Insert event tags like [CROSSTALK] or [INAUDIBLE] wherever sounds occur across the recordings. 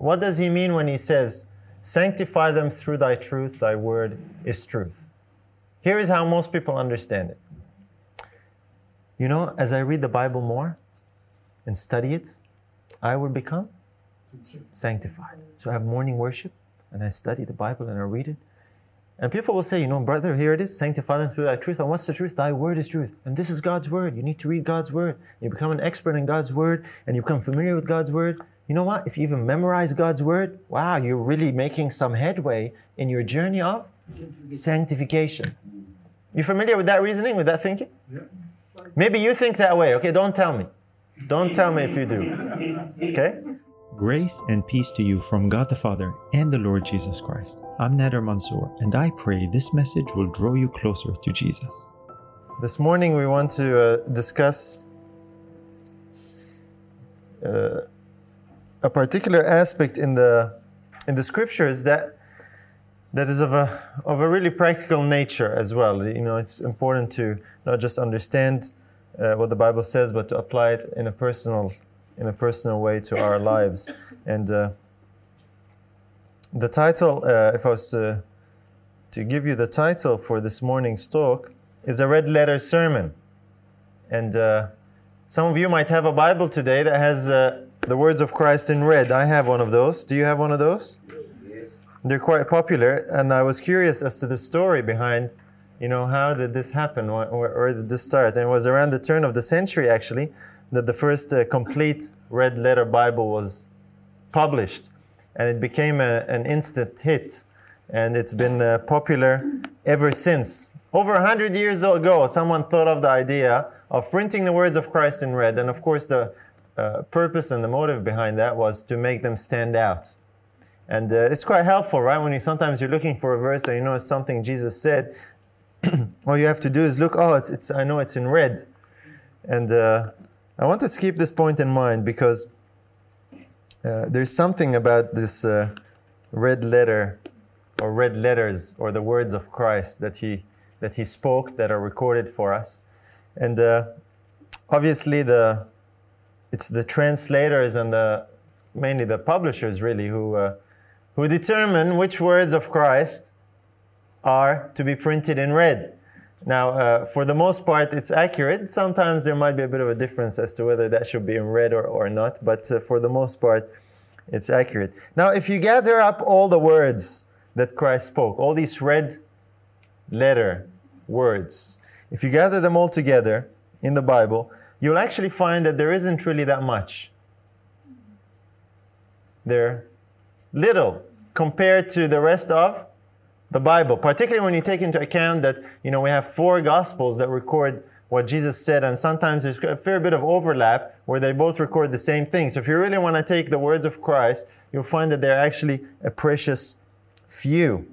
What does he mean when he says, Sanctify them through thy truth, thy word is truth? Here is how most people understand it. You know, as I read the Bible more and study it, I will become sanctified. So I have morning worship and I study the Bible and I read it. And people will say, you know, brother, here it is, sanctify them through thy truth. And what's the truth? Thy word is truth. And this is God's word. You need to read God's word. You become an expert in God's word and you become familiar with God's word. You know what? If you even memorize God's word, wow, you're really making some headway in your journey of sanctification. You familiar with that reasoning, with that thinking? Yeah. Maybe you think that way. Okay, don't tell me. Don't tell me if you do. Okay? Grace and peace to you from God the Father and the Lord Jesus Christ. I'm Nader Mansour, and I pray this message will draw you closer to Jesus. This morning we want to uh, discuss uh, a particular aspect in the in the scriptures that that is of a of a really practical nature as well. You know, it's important to not just understand uh, what the Bible says, but to apply it in a personal in a personal way to our [COUGHS] lives. And uh, the title, uh, if I was to, to give you the title for this morning's talk, is a red letter sermon. And uh, some of you might have a Bible today that has uh, the words of Christ in red. I have one of those. Do you have one of those? Yes. They're quite popular, and I was curious as to the story behind, you know, how did this happen, Where, or did this start? And it was around the turn of the century, actually, that the first uh, complete red letter Bible was published. And it became a, an instant hit. And it's been uh, popular ever since. Over 100 years ago, someone thought of the idea of printing the words of Christ in red. And of course, the uh, purpose and the motive behind that was to make them stand out. And uh, it's quite helpful, right? When you sometimes you're looking for a verse and you know it's something Jesus said, [CLEARS THROAT] all you have to do is look. Oh, it's, it's I know it's in red, and uh, I want us to keep this point in mind because uh, there's something about this uh, red letter or red letters or the words of Christ that he that he spoke that are recorded for us, and obviously the it's the translators and the mainly the publishers really who uh, who determine which words of Christ are to be printed in red. Now, uh, for the most part, it's accurate. Sometimes there might be a bit of a difference as to whether that should be in red or, or not, but uh, for the most part, it's accurate. Now, if you gather up all the words that Christ spoke, all these red letter words, if you gather them all together in the Bible, you'll actually find that there isn't really that much. They're little compared to the rest of the Bible, particularly when you take into account that, you know, we have four gospels that record what Jesus said, and sometimes there's a fair bit of overlap where they both record the same thing. So if you really want to take the words of Christ, you'll find that they're actually a precious few.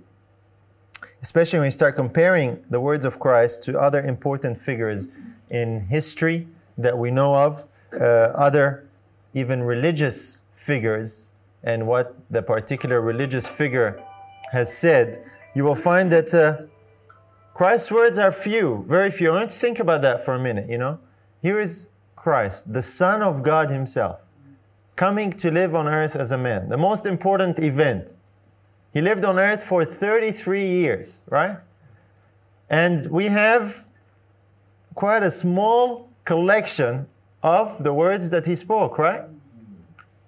Especially when you start comparing the words of Christ to other important figures in history that we know of, uh, other even religious figures, and what the particular religious figure has said you will find that uh, Christ's words are few, very few. I want you to think about that for a minute, you know. Here is Christ, the Son of God Himself, coming to live on earth as a man. The most important event. He lived on earth for 33 years, right? And we have quite a small collection of the words that he spoke, right?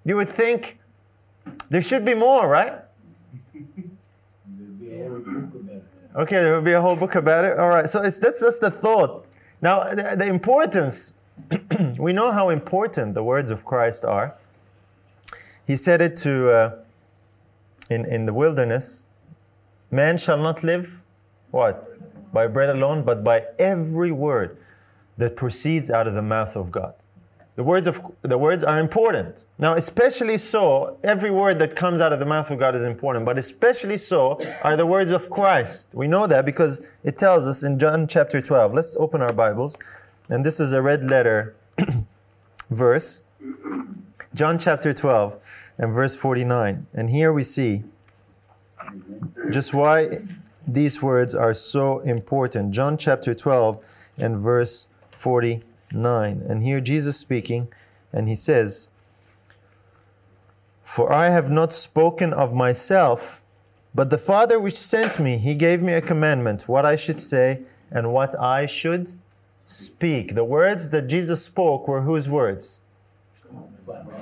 You would think there should be more, right? Okay, there will be a whole book about it. All right, so it's, that's, that's the thought. Now, the, the importance, [CLEARS THROAT] we know how important the words of Christ are. He said it to, uh, in, in the wilderness, man shall not live, what? By bread alone, but by every word that proceeds out of the mouth of God. The words, of, the words are important. Now, especially so, every word that comes out of the mouth of God is important, but especially so are the words of Christ. We know that because it tells us in John chapter 12. Let's open our Bibles. And this is a red letter [CLEARS THROAT] verse. John chapter 12 and verse 49. And here we see just why these words are so important. John chapter 12 and verse 49. And here Jesus speaking, and he says, For I have not spoken of myself, but the Father which sent me, he gave me a commandment, what I should say and what I should speak. The words that Jesus spoke were whose words?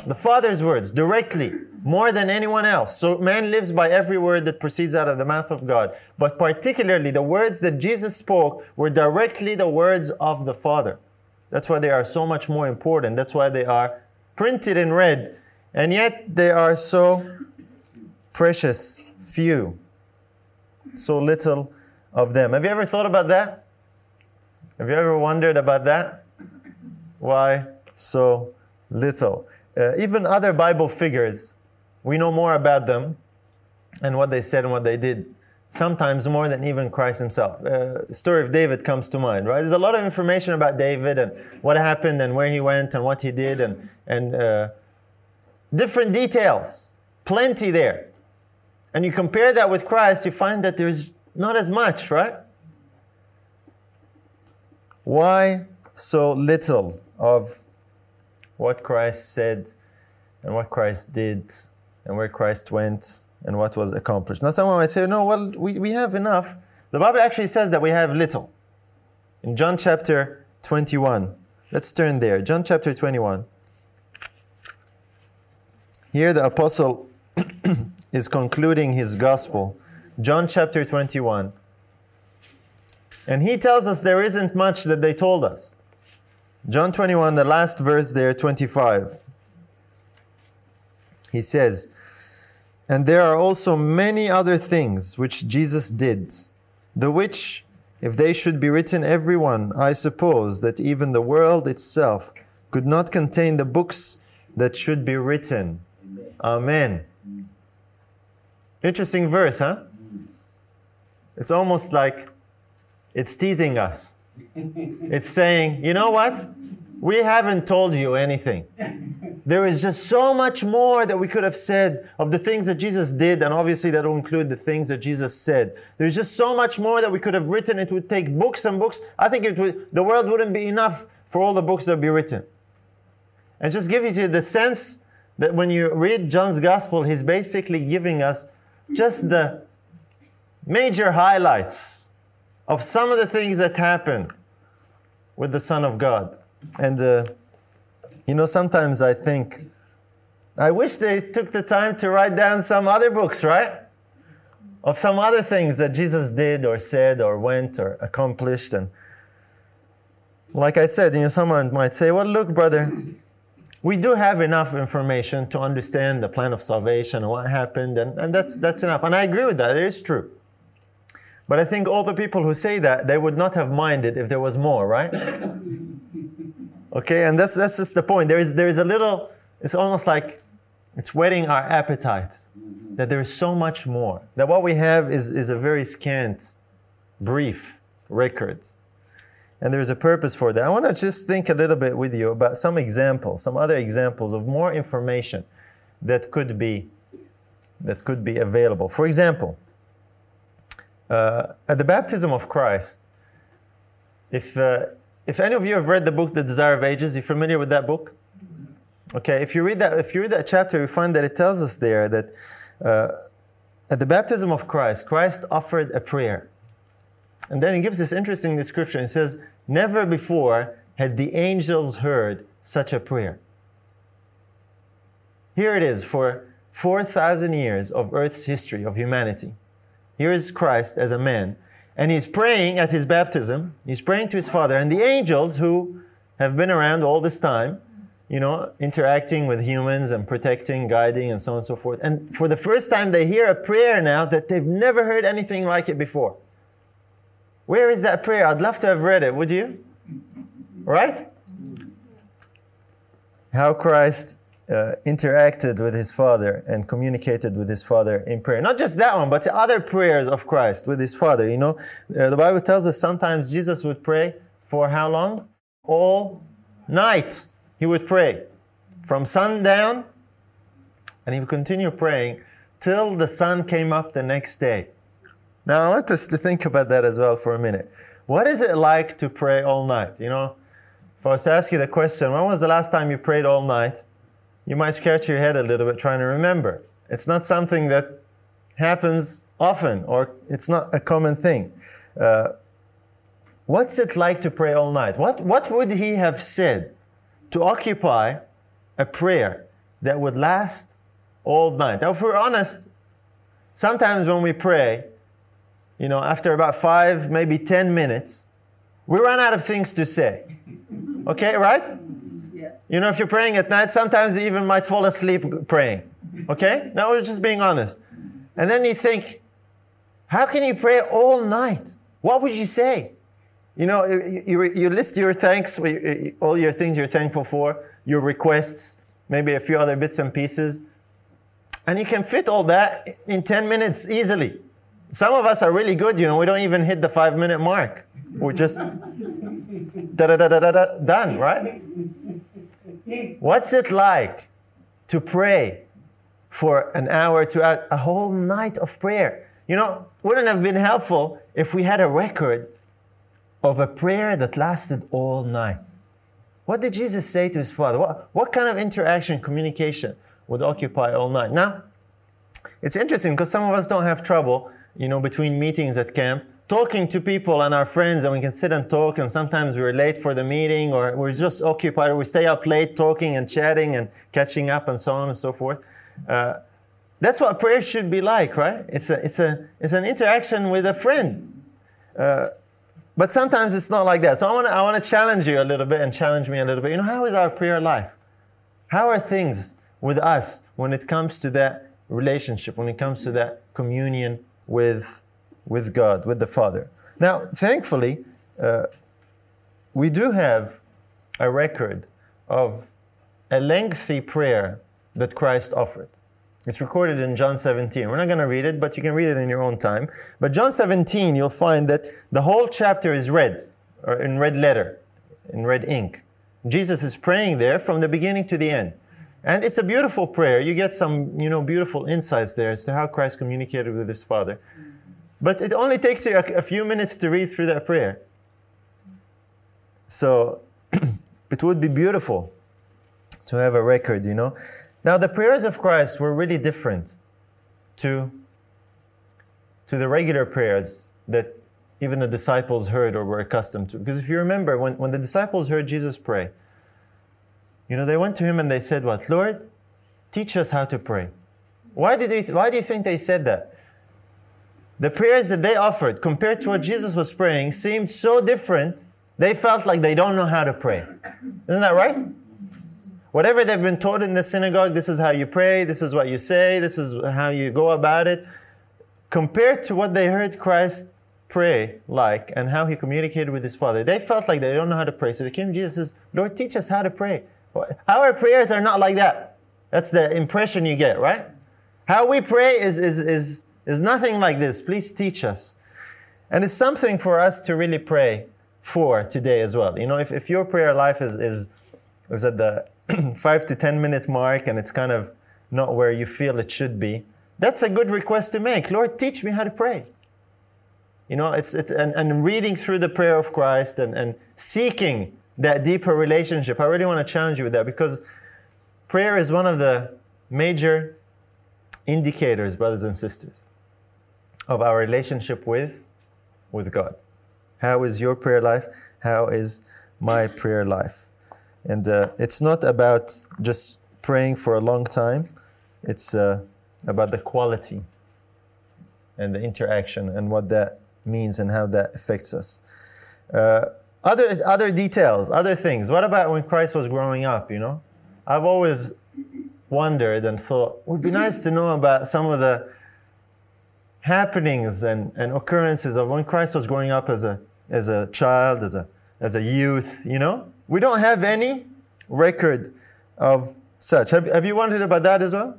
The Father's words, directly, more than anyone else. So man lives by every word that proceeds out of the mouth of God. But particularly, the words that Jesus spoke were directly the words of the Father. That's why they are so much more important. That's why they are printed in red. And yet they are so precious, few, so little of them. Have you ever thought about that? Have you ever wondered about that? Why so little? Uh, even other Bible figures, we know more about them and what they said and what they did. Sometimes more than even Christ himself. Uh, story of David comes to mind, right? There's a lot of information about David and what happened and where he went and what he did and, and uh, different details. Plenty there. And you compare that with Christ, you find that there's not as much, right? Why so little of what Christ said and what Christ did and where Christ went and what was accomplished? Now, someone might say, no, well, we, we have enough. The Bible actually says that we have little. In John chapter 21, let's turn there. John chapter 21. Here, the apostle [CLEARS THROAT] is concluding his gospel. John chapter 21. And he tells us there isn't much that they told us. John 21, the last verse there, 25. He says, And there are also many other things which Jesus did, the which, if they should be written every one, I suppose that even the world itself could not contain the books that should be written. Amen. Interesting verse, huh? It's almost like it's teasing us. It's saying, you know what? We haven't told you anything. There is just so much more that we could have said of the things that Jesus did, and obviously that will include the things that Jesus said. There's just so much more that we could have written. It would take books and books. I think it would, the world wouldn't be enough for all the books that would be written. And just gives you the sense that when you read John's gospel, he's basically giving us just the major highlights of some of the things that happened with the Son of God. And, uh, you know, sometimes I think, I wish they took the time to write down some other books, right? Of some other things that Jesus did or said or went or accomplished. And like I said, you know, someone might say, well, look, brother, we do have enough information to understand the plan of salvation and what happened, and, and that's, that's enough. And I agree with that, it is true. But I think all the people who say that, they would not have minded if there was more, right? Okay, and that's, that's just the point. There is, there is a little, it's almost like it's whetting our appetite that there is so much more. That what we have is, is a very scant, brief record. And there's a purpose for that. I want to just think a little bit with you about some examples, some other examples of more information that could be that could be available. For example, uh, at the baptism of Christ, if, uh, if any of you have read the book The Desire of Ages, you're familiar with that book? Okay, if you read that, if you read that chapter, you find that it tells us there that uh, at the baptism of Christ, Christ offered a prayer. And then he gives this interesting description. He says, Never before had the angels heard such a prayer. Here it is for 4,000 years of Earth's history, of humanity. Here is Christ as a man. And he's praying at his baptism. He's praying to his Father. And the angels who have been around all this time, you know, interacting with humans and protecting, guiding, and so on and so forth. And for the first time, they hear a prayer now that they've never heard anything like it before. Where is that prayer? I'd love to have read it, would you? Right? How Christ uh, interacted with his Father and communicated with his Father in prayer. Not just that one, but the other prayers of Christ with his Father. You know, uh, the Bible tells us sometimes Jesus would pray for how long? All night. He would pray from sundown, and he would continue praying till the sun came up the next day. Now, I want us to think about that as well for a minute. What is it like to pray all night? You know, if I was to ask you the question, when was the last time you prayed all night? You might scratch your head a little bit trying to remember. It's not something that happens often or it's not a common thing. Uh, what's it like to pray all night? What, what would he have said to occupy a prayer that would last all night? Now, if we're honest, sometimes when we pray, you know, after about five, maybe 10 minutes, we run out of things to say. Okay, right? You know, if you're praying at night, sometimes you even might fall asleep praying. Okay? Now we're just being honest. And then you think, how can you pray all night? What would you say? You know, you, you, you list your thanks, all your things you're thankful for, your requests, maybe a few other bits and pieces. And you can fit all that in 10 minutes easily. Some of us are really good, you know, we don't even hit the five minute mark. We're just [LAUGHS] da da da da da done, right? What's it like to pray for an hour to a whole night of prayer? You know, wouldn't have been helpful if we had a record of a prayer that lasted all night. What did Jesus say to his father? What, what kind of interaction, communication would occupy all night? Now, it's interesting because some of us don't have trouble, you know, between meetings at camp talking to people and our friends and we can sit and talk and sometimes we're late for the meeting or we're just occupied or we stay up late talking and chatting and catching up and so on and so forth. Uh, that's what prayer should be like right? It's a it's a it's an interaction with a friend. Uh, but sometimes it's not like that. So i want to i want to challenge you a little bit and challenge me a little bit. You know how is our prayer life? How are things with us when it comes to that relationship when it comes to that communion with with God, with the Father. Now, thankfully, uh, we do have a record of a lengthy prayer that Christ offered. It's recorded in John 17. We're not going to read it, but you can read it in your own time. But John 17, you'll find that the whole chapter is red, or in red letter, in red ink. Jesus is praying there from the beginning to the end. And it's a beautiful prayer. You get some, you know, beautiful insights there as to how Christ communicated with his Father. But it only takes you a, a few minutes to read through that prayer. So [CLEARS THROAT] it would be beautiful to have a record, you know. Now, the prayers of Christ were really different to, to the regular prayers that even the disciples heard or were accustomed to. Because if you remember, when, when the disciples heard Jesus pray, you know, they went to him and they said, What? Lord, teach us how to pray. Why, did they, why do you think they said that? The prayers that they offered compared to what Jesus was praying seemed so different, they felt like they don't know how to pray. Isn't that right? Whatever they've been taught in the synagogue, this is how you pray, this is what you say, this is how you go about it. Compared to what they heard Christ pray like and how he communicated with his Father, they felt like they don't know how to pray. So they came to Jesus and says, Lord, teach us how to pray. Our prayers are not like that. That's the impression you get, right? How we pray is, is, is there's nothing like this. Please teach us. And it's something for us to really pray for today as well. You know, if, if your prayer life is, is, is at the [CLEARS THROAT] five to 10 minute mark and it's kind of not where you feel it should be, that's a good request to make. Lord, teach me how to pray. You know, it's, it's and, and reading through the prayer of Christ and, and seeking that deeper relationship. I really want to challenge you with that because prayer is one of the major indicators, brothers and sisters of our relationship with, with God. How is your prayer life? How is my prayer life? And uh, it's not about just praying for a long time, it's uh, about the quality and the interaction and what that means and how that affects us. Uh, other, other details, other things. What about when Christ was growing up, you know? I've always wondered and thought, it would be nice to know about some of the happenings and, and occurrences of when Christ was growing up as a, as a child, as a, as a youth, you know? We don't have any record of such. Have, have you wondered about that as well?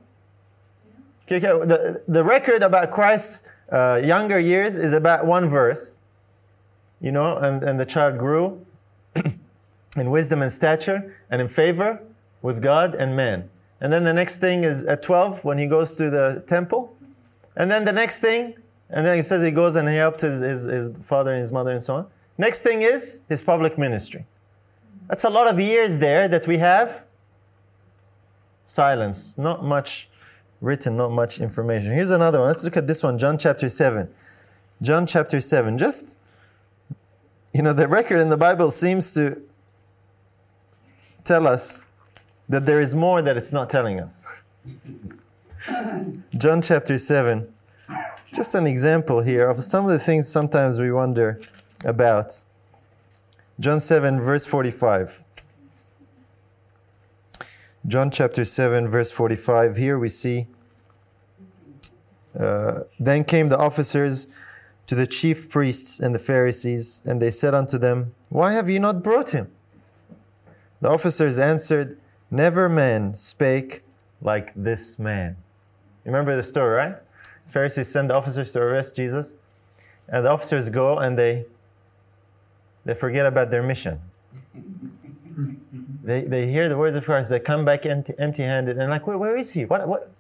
Okay, okay. The, the record about Christ's uh, younger years is about one verse, you know, and, and the child grew [CLEARS THROAT] in wisdom and stature and in favor with God and man. And then the next thing is at 12 when he goes to the temple and then the next thing, and then he says he goes and he helped his, his, his father and his mother and so on. Next thing is his public ministry. That's a lot of years there that we have silence, not much written, not much information. Here's another one. Let's look at this one, John chapter 7. John chapter 7. Just, you know, the record in the Bible seems to tell us that there is more that it's not telling us. [LAUGHS] [LAUGHS] John chapter 7. Just an example here of some of the things sometimes we wonder about. John 7, verse 45. John chapter 7, verse 45. Here we see. Uh, then came the officers to the chief priests and the Pharisees, and they said unto them, Why have you not brought him? The officers answered, Never man spake like this man. Remember the story, right? Pharisees send the officers to arrest Jesus, and the officers go and they they forget about their mission. [LAUGHS] They, they hear the words of Christ. They come back empty, empty-handed and like, where, where is he? What, what?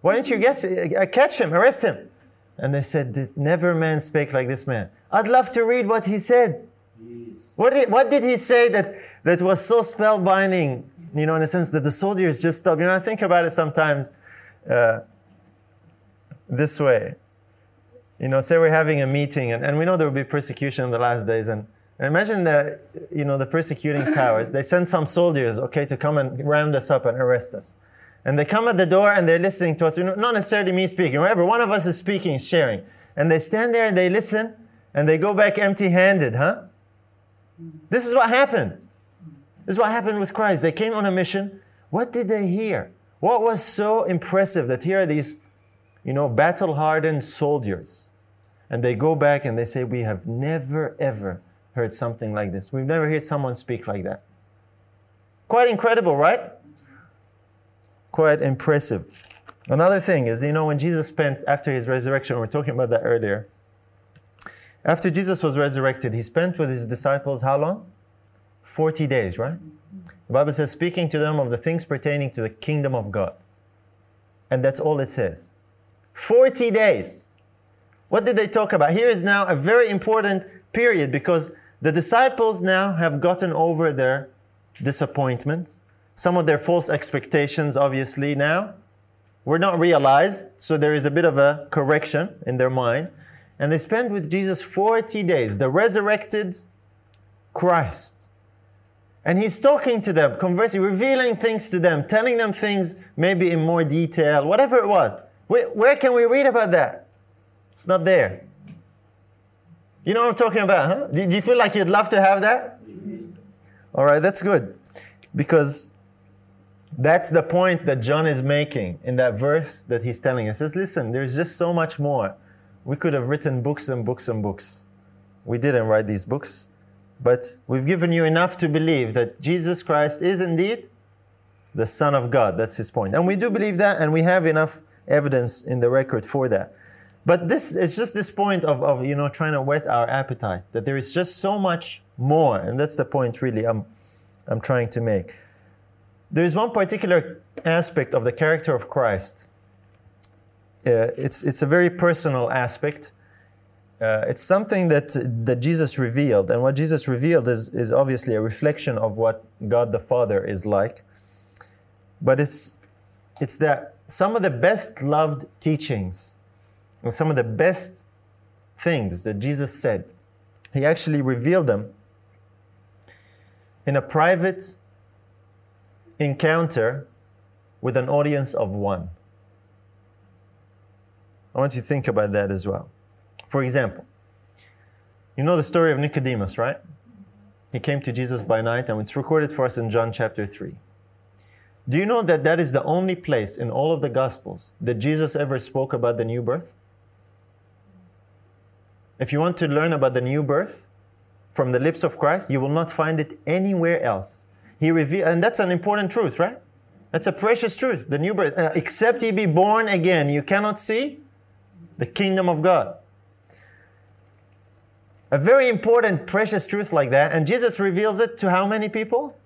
Why didn't you get uh, catch him, arrest him? And they said, never man spake like this man. I'd love to read what he said. What did, what did he say that, that was so spellbinding? You know, in a sense that the soldiers just stopped. You know, I think about it sometimes uh, this way. You know, say we're having a meeting and, and we know there will be persecution in the last days and Imagine that, you know, the persecuting [CLEARS THROAT] powers. They send some soldiers, okay, to come and round us up and arrest us. And they come at the door and they're listening to us. you know, Not necessarily me speaking. Wherever one of us is speaking, sharing. And they stand there and they listen and they go back empty-handed, huh? This is what happened. This is what happened with Christ. They came on a mission. What did they hear? What was so impressive that here are these, you know, battle-hardened soldiers. And they go back and they say, we have never, ever heard something like this. We've never heard someone speak like that. Quite incredible, right? Quite impressive. Another thing is, you know, when Jesus spent after his resurrection, we were talking about that earlier. After Jesus was resurrected, he spent with his disciples how long? 40 days, right? The Bible says, speaking to them of the things pertaining to the kingdom of God. And that's all it says. 40 days. What did they talk about? Here is now a very important period because the disciples now have gotten over their disappointments, some of their false expectations, obviously, now were not realized, so there is a bit of a correction in their mind. And they spent with Jesus 40 days, the resurrected Christ. And he's talking to them, conversing, revealing things to them, telling them things maybe in more detail, whatever it was. Where, where can we read about that? It's not there. You know what I'm talking about, huh? Do you feel like you'd love to have that? All right, that's good. Because that's the point that John is making in that verse that he's telling us. He says, listen, there's just so much more. We could have written books and books and books. We didn't write these books, but we've given you enough to believe that Jesus Christ is indeed the Son of God. That's his point. And we do believe that, and we have enough evidence in the record for that. But this is just this point of, of you know trying to whet our appetite that there is just so much more, and that's the point really I'm I'm trying to make. There is one particular aspect of the character of Christ. Uh, it's it's a very personal aspect. Uh, it's something that that Jesus revealed, and what Jesus revealed is is obviously a reflection of what God the Father is like. But it's it's that some of the best loved teachings and some of the best things that Jesus said, he actually revealed them in a private encounter with an audience of one. I want you to think about that as well. For example, you know the story of Nicodemus, right? He came to Jesus by night, and it's recorded for us in John chapter 3. Do you know that that is the only place in all of the Gospels that Jesus ever spoke about the new birth? If you want to learn about the new birth from the lips of Christ, you will not find it anywhere else. He revealed, and that's an important truth, right? That's a precious truth. The new birth, uh, except ye be born again, you cannot see the kingdom of God. A very important, precious truth like that, and Jesus reveals it to how many people?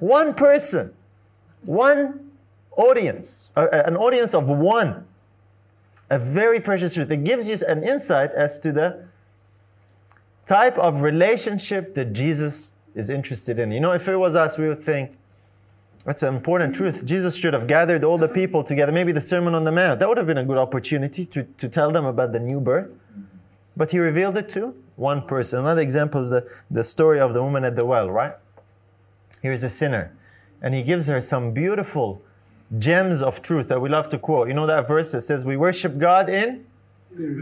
One person, one audience, an audience of one a very precious truth. It gives you an insight as to the type of relationship that Jesus is interested in. You know, if it was us, we would think, That's an important truth. Jesus should have gathered all the people together, maybe the Sermon on the Mount. That would have been a good opportunity to, to tell them about the new birth. But he revealed it to one person. Another example is the, the story of the woman at the well, right? Here's a sinner. And he gives her some beautiful gems of truth that we love to quote. You know that verse that says, We worship God in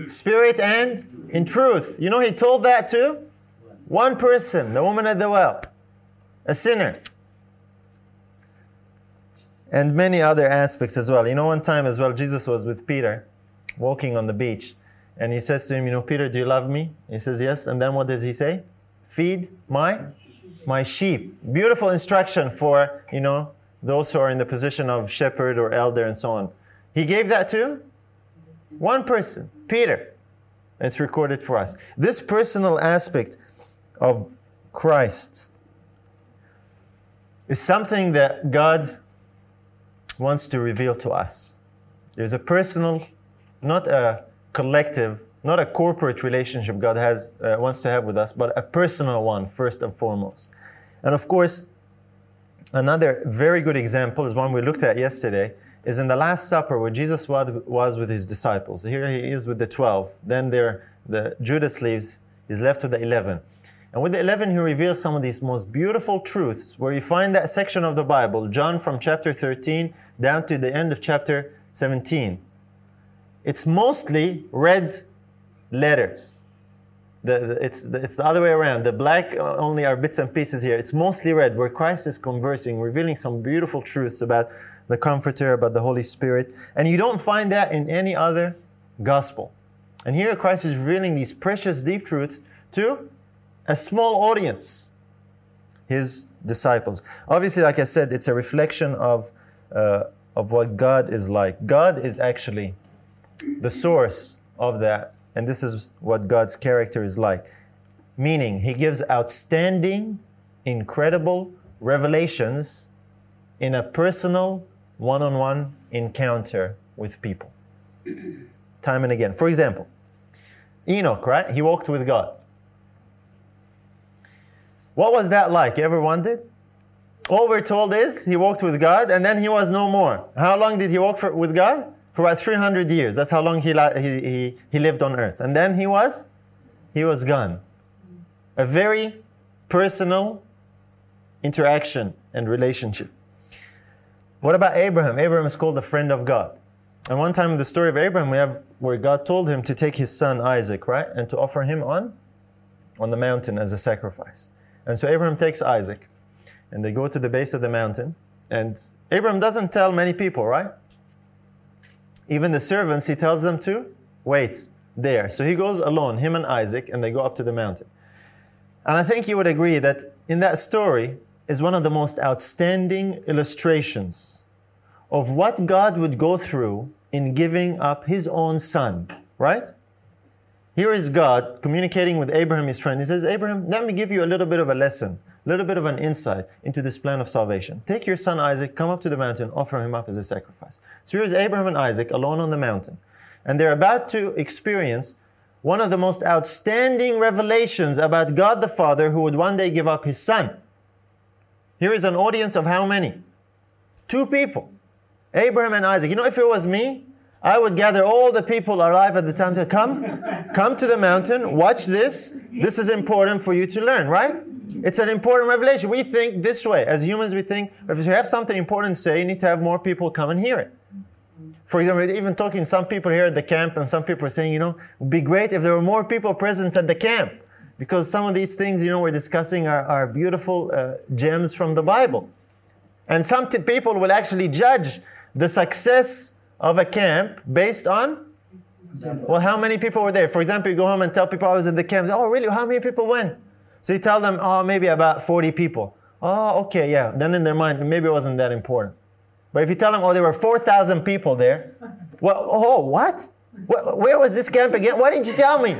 spirit and in truth. You know, he told that to one person, the woman at the well, a sinner and many other aspects as well. You know, one time as well, Jesus was with Peter walking on the beach, and he says to him, You know, Peter, do you love me? He says, Yes. And then what does he say? Feed my my sheep. Beautiful instruction for, you know, those who are in the position of shepherd or elder and so on. He gave that to one person, Peter. It's recorded for us. This personal aspect of Christ is something that God wants to reveal to us. There's a personal, not a collective, not a corporate relationship God has uh, wants to have with us, but a personal one first and foremost. And of course, another very good example is one we looked at yesterday. Is in the Last Supper where Jesus was with his disciples. Here he is with the twelve. Then there, the Judas leaves. He's left with the eleven. And with the 11, he reveals some of these most beautiful truths where you find that section of the Bible, John from chapter 13 down to the end of chapter 17. It's mostly red letters. The, the, it's, the, it's the other way around. The black only are bits and pieces here. It's mostly red, where Christ is conversing, revealing some beautiful truths about the Comforter, about the Holy Spirit. And you don't find that in any other gospel. And here Christ is revealing these precious, deep truths to a small audience, his disciples. Obviously, like I said, it's a reflection of, uh, of what God is like. God is actually the source of that, and this is what God's character is like. Meaning, He gives outstanding, incredible revelations in a personal, one on one encounter with people. [CLEARS THROAT] Time and again. For example, Enoch, right? He walked with God. What was that like? You ever wondered? All we're told is he walked with God and then he was no more. How long did he walk for, with God? For about 300 years. That's how long he, he, he, he lived on earth. And then he was? He was gone. A very personal interaction and relationship. What about Abraham? Abraham is called the friend of God. And one time in the story of Abraham, we have where God told him to take his son Isaac, right? And to offer him on, on the mountain as a sacrifice. And so Abraham takes Isaac, and they go to the base of the mountain. And Abraham doesn't tell many people, right? Even the servants, he tells them to wait there. So he goes alone, him and Isaac, and they go up to the mountain. And I think you would agree that in that story is one of the most outstanding illustrations of what God would go through in giving up his own son, right? Here is God communicating with Abraham, his friend. He says, Abraham, let me give you a little bit of a lesson, a little bit of an insight into this plan of salvation. Take your son Isaac, come up to the mountain, offer him up as a sacrifice. So here's Abraham and Isaac alone on the mountain. And they're about to experience one of the most outstanding revelations about God the Father who would one day give up his son. Here is an audience of how many? Two people. Abraham and Isaac. You know, if it was me, I would gather all the people alive at the time to come, come to the mountain, watch this. This is important for you to learn, right? It's an important revelation. We think this way. As humans, we think if you have something important to say, you need to have more people come and hear it. For example, even talking some people here at the camp, and some people are saying, you know, it would be great if there were more people present at the camp. Because some of these things, you know, we're discussing are, are beautiful uh, gems from the Bible. And some t- people will actually judge the success of a camp based on well, how many people were there? For example, you go home and tell people I was at the camp. Oh, really? How many people went? So you tell them, oh, maybe about 40 people. Oh, okay, yeah. Then in their mind, maybe it wasn't that important. But if you tell them, oh, there were 4,000 people there, well, oh, what? Where was this camp again? Why didn't you tell me?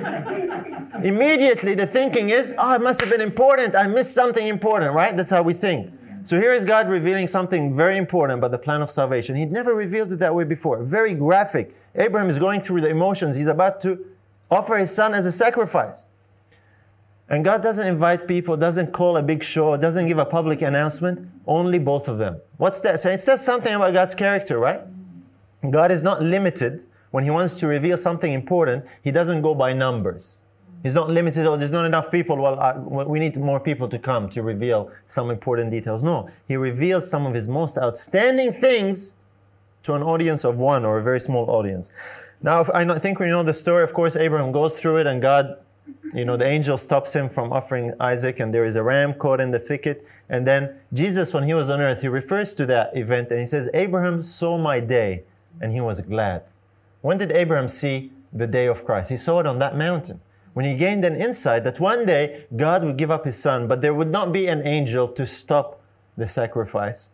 Immediately, the thinking is, oh, it must have been important. I missed something important, right? That's how we think. So here is God revealing something very important about the plan of salvation. He'd never revealed it that way before. Very graphic. Abraham is going through the emotions. He's about to offer his son as a sacrifice. And God doesn't invite people, doesn't call a big show, doesn't give a public announcement, only both of them. What's that saying? It says something about God's character, right? God is not limited when He wants to reveal something important, He doesn't go by numbers. He's not limited, or there's not enough people. Well, I, we need more people to come to reveal some important details. No, He reveals some of His most outstanding things to an audience of one or a very small audience. Now, I think we know the story. Of course, Abraham goes through it, and God, you know, the angel stops him from offering Isaac, and there is a ram caught in the thicket. And then Jesus, when he was on earth, he refers to that event and he says, Abraham saw my day, and he was glad. When did Abraham see the day of Christ? He saw it on that mountain. When he gained an insight that one day God would give up his son, but there would not be an angel to stop the sacrifice.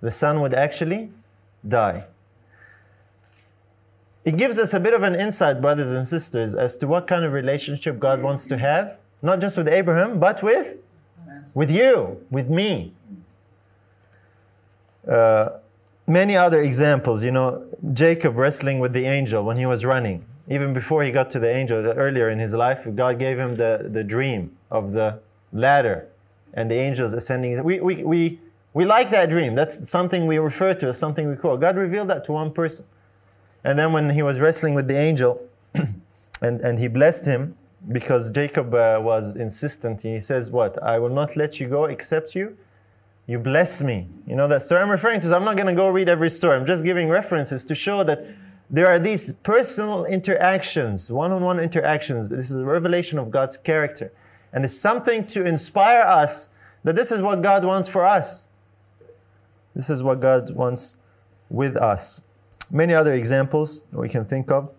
The son would actually die. It gives us a bit of an insight, brothers and sisters, as to what kind of relationship God wants to have, not just with Abraham, but with, with you, with me. Uh, many other examples, you know, Jacob wrestling with the angel when he was running. Even before he got to the angel, earlier in his life, God gave him the, the dream of the ladder and the angels ascending. We, we, we, we like that dream. That's something we refer to as something we call. God revealed that to one person. And then when he was wrestling with the angel [CLEARS THROAT] and, and he blessed him because Jacob uh, was insistent, he says, What? I will not let you go except you. You bless me. You know that story I'm referring to. I'm not going to go read every story. I'm just giving references to show that there are these personal interactions, one on one interactions. This is a revelation of God's character. And it's something to inspire us that this is what God wants for us. This is what God wants with us. Many other examples we can think of,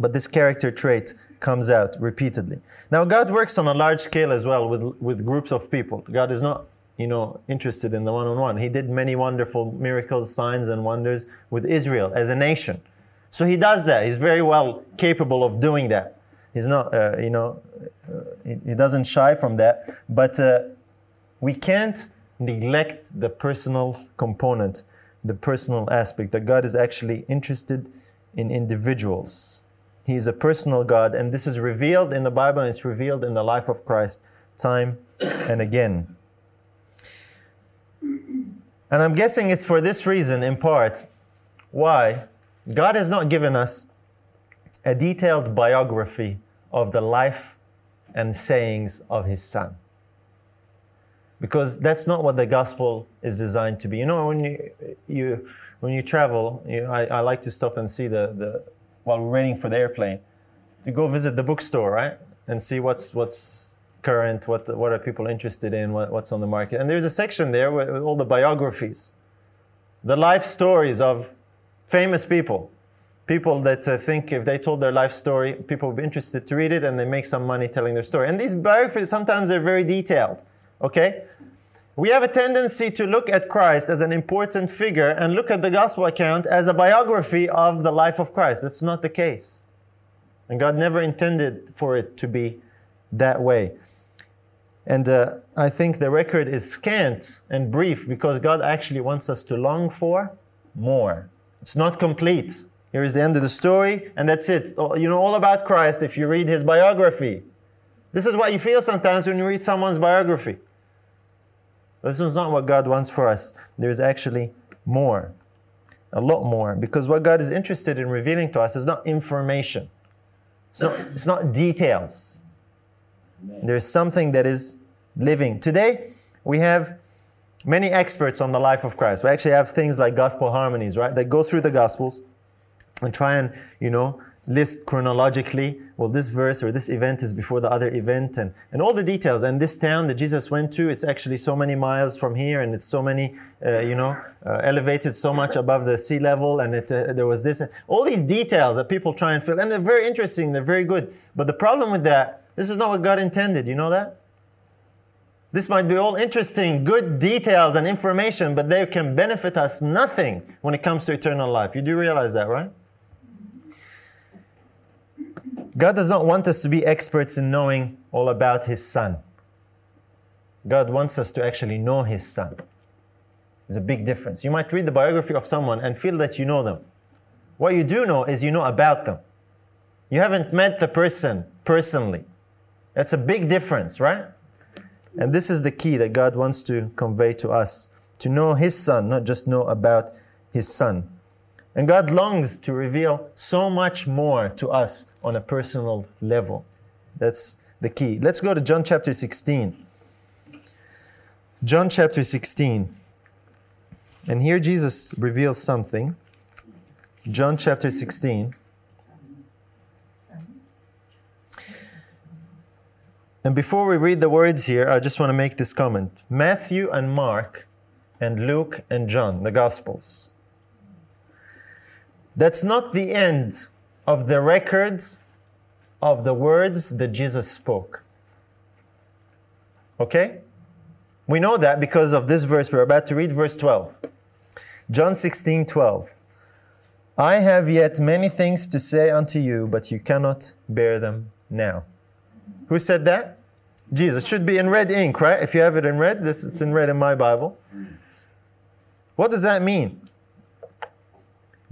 but this character trait comes out repeatedly. Now, God works on a large scale as well with, with groups of people. God is not, you know, interested in the one-on-one. He did many wonderful miracles, signs, and wonders with Israel as a nation. So he does that. He's very well capable of doing that. He's not, uh, you know, uh, he, he, doesn't shy from that. But uh, we can't neglect the personal component the personal aspect, that God is actually interested in individuals. He is a personal God, and this is revealed in the Bible and it's revealed in the life of Christ time and again. And I'm guessing it's for this reason, in part, why God has not given us a detailed biography of the life and sayings of His Son because that's not what the gospel is designed to be. You know, when you, you when you travel, you I, I like to stop and see the, the while we're waiting for the airplane to go visit the bookstore, right, and see what's what's current, what what are people interested in, what, what's on the market. And there's a section there with, with all the biographies, the life stories of famous people. People that uh, think if they told their life story, people would be interested to read it and they make some money telling their story. And these biographies, sometimes they're very detailed. Okay? We have a tendency to look at Christ as an important figure and look at the gospel account as a biography of the life of Christ. That's not the case. And God never intended for it to be that way. And uh, I think the record is scant and brief because God actually wants us to long for more. It's not complete. Here is the end of the story, and that's it. You know all about Christ if you read his biography. This is what you feel sometimes when you read someone's biography. This is not what God wants for us. There's actually more, a lot more, because what God is interested in revealing to us is not information, it's not, it's not details. There's something that is living. Today, we have many experts on the life of Christ. We actually have things like gospel harmonies, right? That go through the gospels and try and, you know, list chronologically, well, this verse or this event is before the other event and, and all the details. And this town that Jesus went to, it's actually so many miles from here and it's so many, uh, you know, uh, elevated so much above the sea level and it, uh, there was this, all these details that people try and fill. And they're very interesting, they're very good. But the problem with that, this is not what God intended, you know that? This might be all interesting, good details and information, but they can benefit us nothing when it comes to eternal life. You do realize that, right? God does not want us to be experts in knowing all about His Son. God wants us to actually know His Son. There's a big difference. You might read the biography of someone and feel that you know them. What you do know is you know about them. You haven't met the person personally. That's a big difference, right? And this is the key that God wants to convey to us to know His Son, not just know about His Son. And God longs to reveal so much more to us on a personal level. That's the key. Let's go to John chapter 16. John chapter 16. And here Jesus reveals something. John chapter 16. And before we read the words here, I just want to make this comment. Matthew and Mark and Luke and John, the Gospels. That's not the end of the records of the words that Jesus spoke. Okay? We know that because of this verse we're about to read, verse 12. John 16, 12. I have yet many things to say unto you, but you cannot bear them now. Who said that? Jesus. Should be in red ink, right? If you have it in red, this it's in red in my Bible. What does that mean?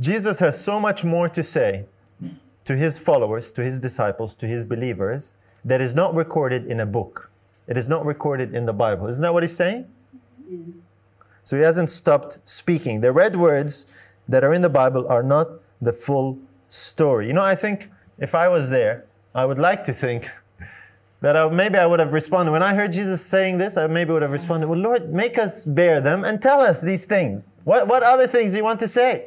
Jesus has so much more to say to his followers, to his disciples, to his believers that is not recorded in a book. It is not recorded in the Bible. Isn't that what he's saying? So he hasn't stopped speaking. The red words that are in the Bible are not the full story. You know, I think if I was there, I would like to think that I, maybe I would have responded. When I heard Jesus saying this, I maybe would have responded, Well, Lord, make us bear them and tell us these things. What, what other things do you want to say?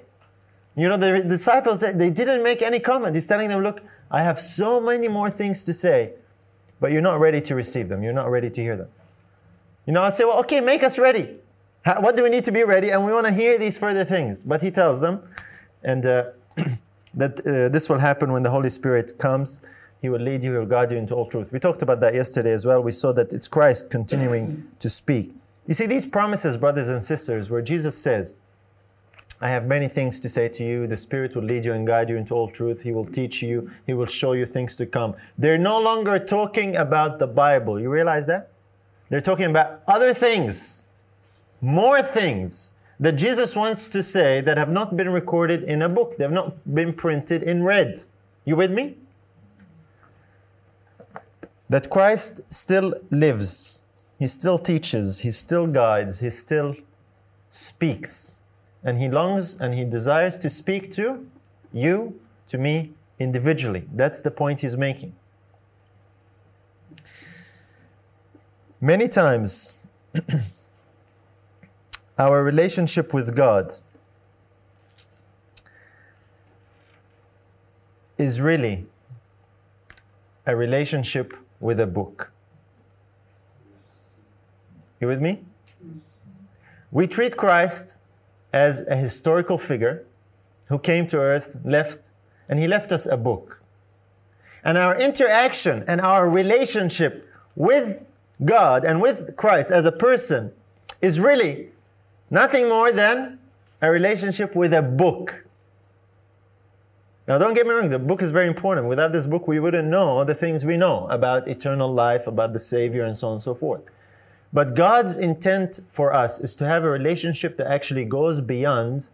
You know, the disciples, they didn't make any comment. He's telling them, Look, I have so many more things to say, but you're not ready to receive them. You're not ready to hear them. You know, I'd say, Well, okay, make us ready. How, what do we need to be ready? And we want to hear these further things. But he tells them, and uh, [CLEARS THROAT] that uh, this will happen when the Holy Spirit comes. He will lead you, he will guide you into all truth. We talked about that yesterday as well. We saw that it's Christ continuing to speak. You see, these promises, brothers and sisters, where Jesus says, I have many things to say to you. The Spirit will lead you and guide you into all truth. He will teach you. He will show you things to come. They're no longer talking about the Bible. You realize that? They're talking about other things, more things that Jesus wants to say that have not been recorded in a book. They have not been printed in red. You with me? That Christ still lives, He still teaches, He still guides, He still speaks. And He longs and He desires to speak to you, to me individually. That's the point He's making. Many times, [CLEARS THROAT] our relationship with God is really a relationship with a book. You with me? We treat Christ as a historical figure who came to earth, left, and he left us a book. And our interaction and our relationship with God and with Christ as a person is really nothing more than a relationship with a book. Now, don't get me wrong, the book is very important. Without this book, we wouldn't know the things we know about eternal life, about the Savior, and so on and so forth. But God's intent for us is to have a relationship that actually goes beyond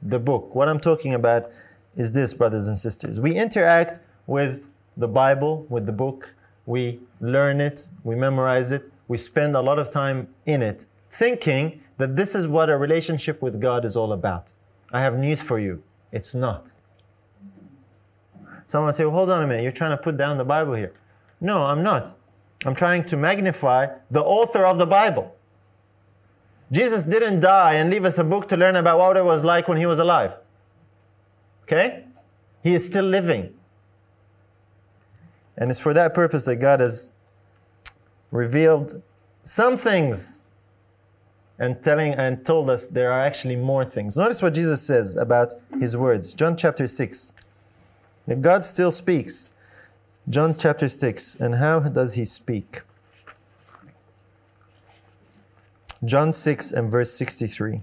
the book. What I'm talking about is this, brothers and sisters. We interact with the Bible, with the book, we learn it, we memorize it, we spend a lot of time in it, thinking that this is what a relationship with God is all about. I have news for you. It's not. Someone say, well, hold on a minute, you're trying to put down the Bible here. No, I'm not. I'm trying to magnify the author of the Bible. Jesus didn't die and leave us a book to learn about what it was like when he was alive. Okay? He is still living. And it's for that purpose that God has revealed some things and telling and told us there are actually more things. Notice what Jesus says about his words. John chapter 6. God still speaks. John chapter 6. And how does he speak? John 6 and verse 63.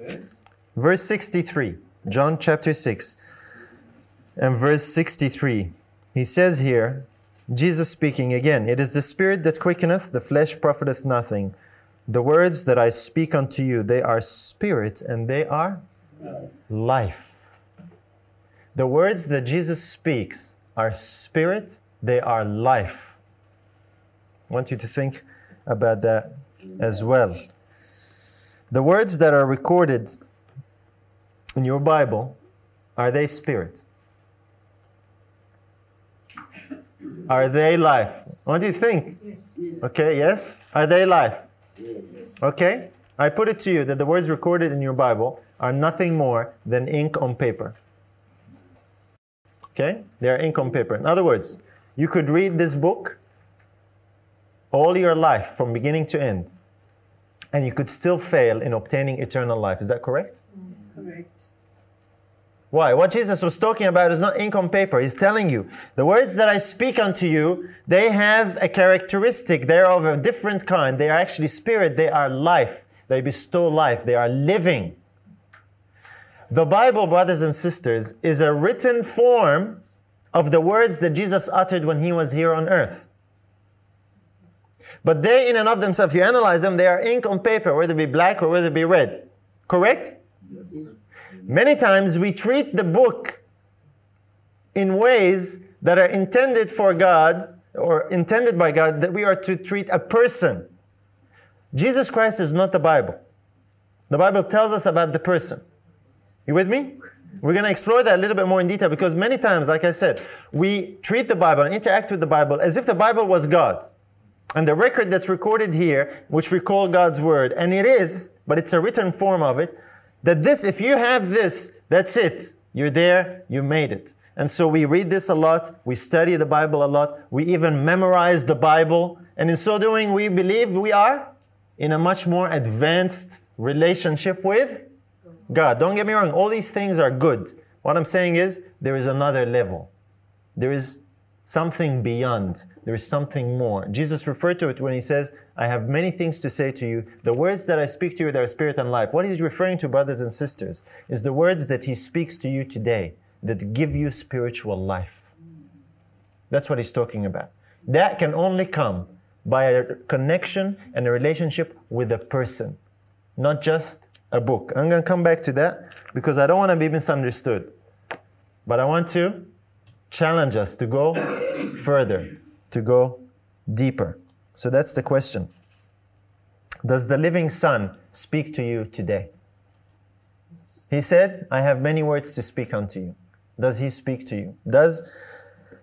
Yes. Verse 63. John chapter 6 and verse 63. He says here, Jesus speaking again, It is the Spirit that quickeneth, the flesh profiteth nothing. The words that I speak unto you, they are spirit and they are life. The words that Jesus speaks are spirit they are life. I want you to think about that as well. The words that are recorded in your Bible, are they spirit? Are they life? What do you think? Okay, yes? Are they life? Okay? I put it to you that the words recorded in your Bible are nothing more than ink on paper. Okay? They are ink on paper. In other words, you could read this book all your life from beginning to end, and you could still fail in obtaining eternal life. Is that correct? Correct. Why? What Jesus was talking about is not ink on paper. He's telling you, the words that I speak unto you, they have a characteristic. They're of a different kind. They are actually spirit. They are life. They bestow life. They are living. The Bible, brothers and sisters, is a written form of the words that Jesus uttered when he was here on earth. But they, in and of themselves, you analyze them, they are ink on paper, whether it be black or whether it be red. Correct? Many times we treat the book in ways that are intended for God or intended by God that we are to treat a person. Jesus Christ is not the Bible. The Bible tells us about the person. You with me? We're going to explore that a little bit more in detail because many times, like I said, we treat the Bible and interact with the Bible as if the Bible was God. And the record that's recorded here, which we call God's Word, and it is, but it's a written form of it, that this, if you have this, that's it. You're there, you made it. And so we read this a lot, we study the Bible a lot, we even memorize the Bible, and in so doing, we believe we are in a much more advanced relationship with God. Don't get me wrong, all these things are good. What I'm saying is, there is another level. There is something beyond. There is something more. Jesus referred to it when he says, I have many things to say to you. The words that I speak to you, they are spirit and life. What he's referring to, brothers and sisters, is the words that he speaks to you today that give you spiritual life. That's what he's talking about. That can only come by a connection and a relationship with a person, not just a book. I'm going to come back to that because I don't want to be misunderstood. But I want to challenge us to go [COUGHS] further, to go deeper. So that's the question. Does the living Son speak to you today? He said, I have many words to speak unto you. Does he speak to you? Does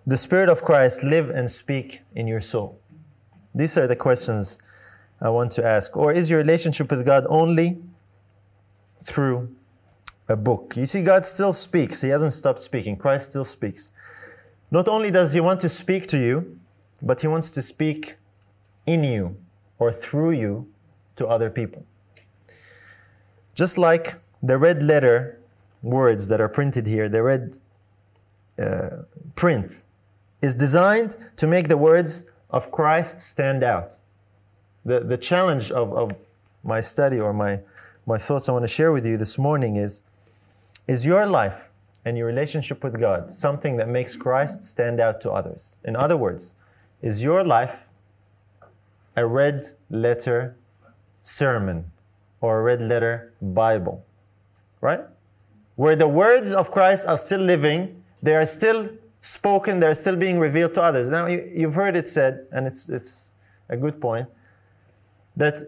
the Spirit of Christ live and speak in your soul? These are the questions I want to ask. Or is your relationship with God only through a book? You see, God still speaks. He hasn't stopped speaking. Christ still speaks. Not only does He want to speak to you, but He wants to speak in you or through you to other people. Just like the red letter words that are printed here, the red uh, print is designed to make the words of Christ stand out. The, the challenge of, of my study or my, my thoughts I want to share with you this morning is is your life and your relationship with God something that makes Christ stand out to others? In other words, is your life a red letter sermon or a red letter Bible? Right? Where the words of Christ are still living, they are still spoken, they're still being revealed to others. Now, you, have heard it said, and it's, it's a good point, that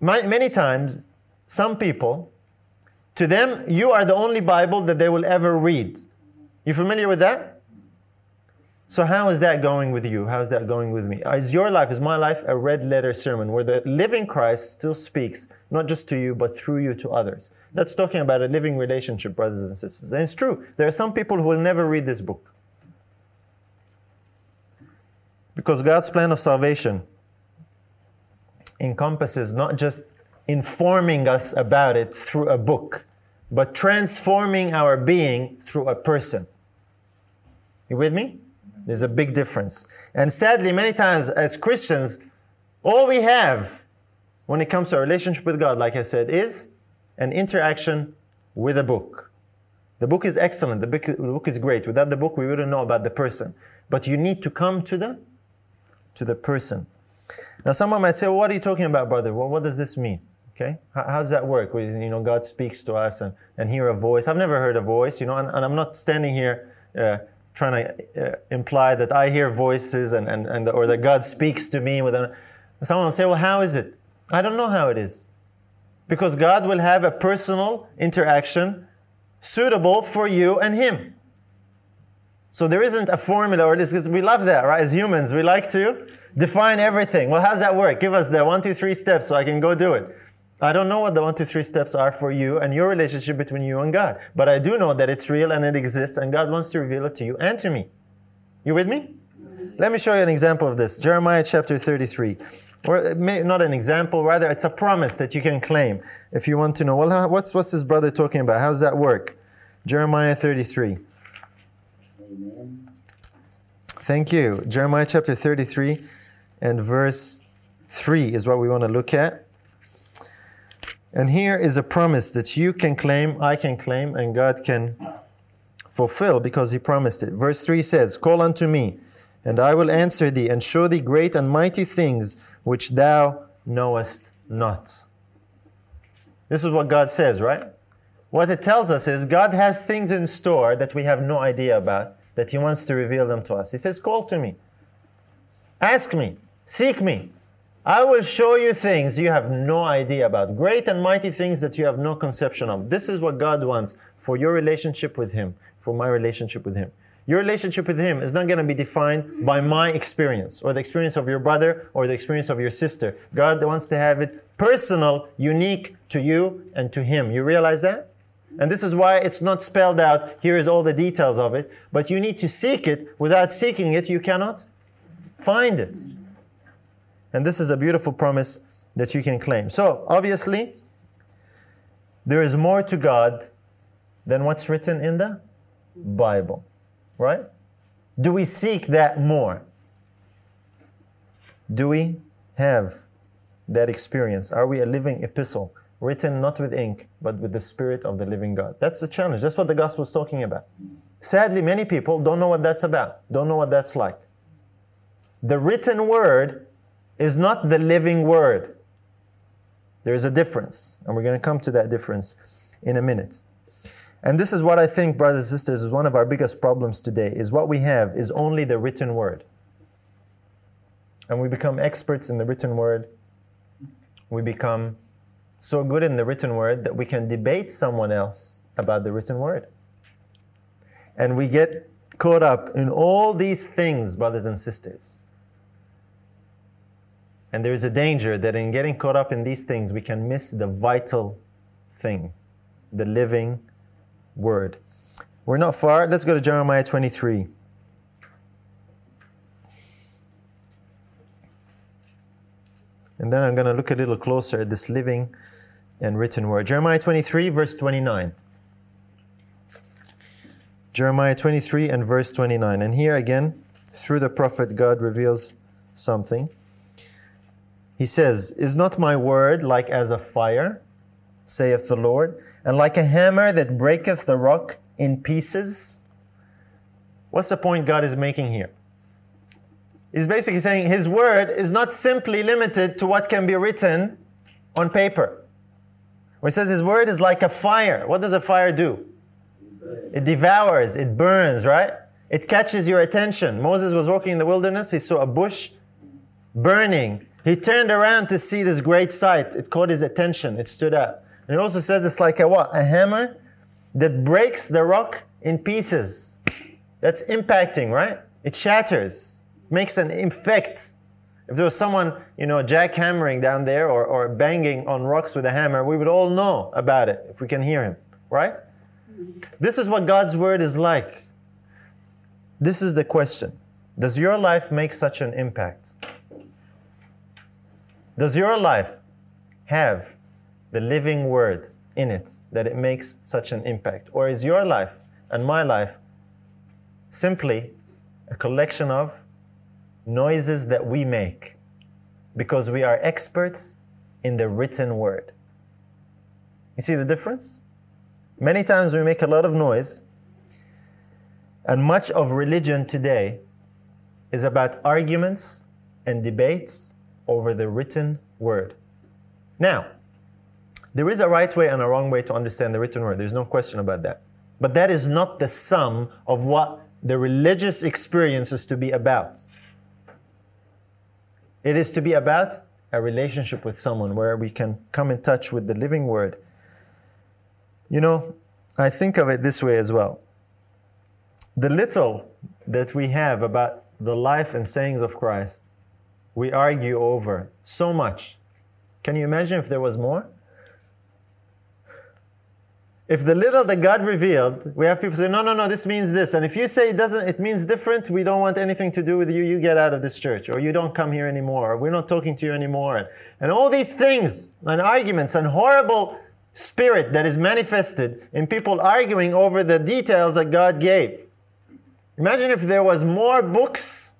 many times some people to them, you are the only Bible that they will ever read. You familiar with that? So, how is that going with you? How is that going with me? Is your life, is my life a red letter sermon where the living Christ still speaks, not just to you, but through you to others? That's talking about a living relationship, brothers and sisters. And it's true. There are some people who will never read this book. Because God's plan of salvation encompasses not just informing us about it through a book, but transforming our being through a person. You with me? There's a big difference. And sadly, many times as Christians, all we have when it comes to our relationship with God, like I said, is an interaction with a book. The book is excellent. The book, the book is great. Without the book, we wouldn't know about the person. But you need to come to the, to the person. Now, someone might say, well, what are you talking about, brother? Well, what does this mean? Okay, how, how does that work? You know, God speaks to us and, and hear a voice. I've never heard a voice, you know, and, and I'm not standing here uh, trying to uh, imply that I hear voices and, and, and or that God speaks to me with a, someone will say, well, how is it? I don't know how it is. Because God will have a personal interaction suitable for you and Him. So there isn't a formula or this, because we love that, right? As humans, we like to define everything. Well, how does that work? Give us the one, two, three steps so I can go do it. I don't know what the one, two, three steps are for you and your relationship between you and God. But I do know that it's real and it exists and God wants to reveal it to you and to me. You with me? Let me show you an example of this. Jeremiah chapter 33. Or uh, not an example, rather it's a promise that you can claim. If you want to know, well, what's, what's this brother talking about? How does that work? Jeremiah 33. Amen. Thank you. Jeremiah chapter 33 and verse 3 is what we want to look at. And here is a promise that you can claim, I can claim, and God can fulfill because He promised it. Verse 3 says, Call unto me, and I will answer thee, and show thee great and mighty things which thou knowest not. This is what God says, right? What it tells us is God has things in store that we have no idea about, that He wants to reveal them to us. He says, Call to me, ask me, seek me, I will show you things you have no idea about, great and mighty things that you have no conception of. This is what God wants for your relationship with Him, for my relationship with Him. Your relationship with Him is not going to be defined by my experience or the experience of your brother or the experience of your sister. God wants to have it personal, unique to you and to Him. You realize that? And this is why it's not spelled out, here is all the details of it, but you need to seek it. Without seeking it, you cannot find it. And this is a beautiful promise that you can claim. So, obviously, there is more to God than what's written in the Bible, right? Do we seek that more? Do we have that experience? Are we a living epistle, written not with ink, but with the Spirit of the living God? That's the challenge. That's what the gospel is talking about. Sadly, many people don't know what that's about, don't know what that's like. The written word is not the living word. There is a difference, and we're going to come to that difference in a minute. And this is what I think, brothers and sisters, is one of our biggest problems today, is what we have is only the written word. And we become experts in the written word. We become so good in the written word that we can debate someone else about the written word. And we get caught up in all these things, brothers and sisters and there is a danger that in getting caught up in these things, we can miss the vital thing, the living word. We're not far. Let's go to Jeremiah 23. And then I'm going to look a little closer at this living and written word. Jeremiah 23, verse 29. Jeremiah 23 and verse 29. And here again, through the prophet, God reveals something. He says, Is not my word like as a fire, saith the Lord, and like a hammer that breaketh the rock in pieces? What's the point God is making here? He's basically saying his word is not simply limited to what can be written on paper. Where he says his word is like a fire. What does a fire do? It devours, it burns, right? It catches your attention. Moses was walking in the wilderness, he saw a bush burning he turned around to see this great sight. It caught his attention. It stood up. And it also says it's like a what? A hammer that breaks the rock in pieces. That's impacting, right? It shatters, makes an effect. If there was someone, you know, jackhammering down there or, or banging on rocks with a hammer, we would all know about it if we can hear him, right? This is what God's word is like. This is the question Does your life make such an impact? Does your life have the living words in it that it makes such an impact? Or is your life and my life simply a collection of noises that we make because we are experts in the written word? You see the difference? Many times we make a lot of noise, and much of religion today is about arguments and debates over the written word. Now, there is a right way and a wrong way to understand the written word. There's no question about that. But that is not the sum of what the religious experience is to be about. It is to be about a relationship with someone where we can come in touch with the living word. You know, I think of it this way as well. The little that we have about the life and sayings of Christ, we argue over so much. Can you imagine if there was more? If the little that God revealed, we have people say, no, no, no, this means this. And if you say it doesn't, it means different, we don't want anything to do with you, you get out of this church, or you don't come here anymore, or we're not talking to you anymore. And all these things and arguments and horrible spirit that is manifested in people arguing over the details that God gave. Imagine if there was more books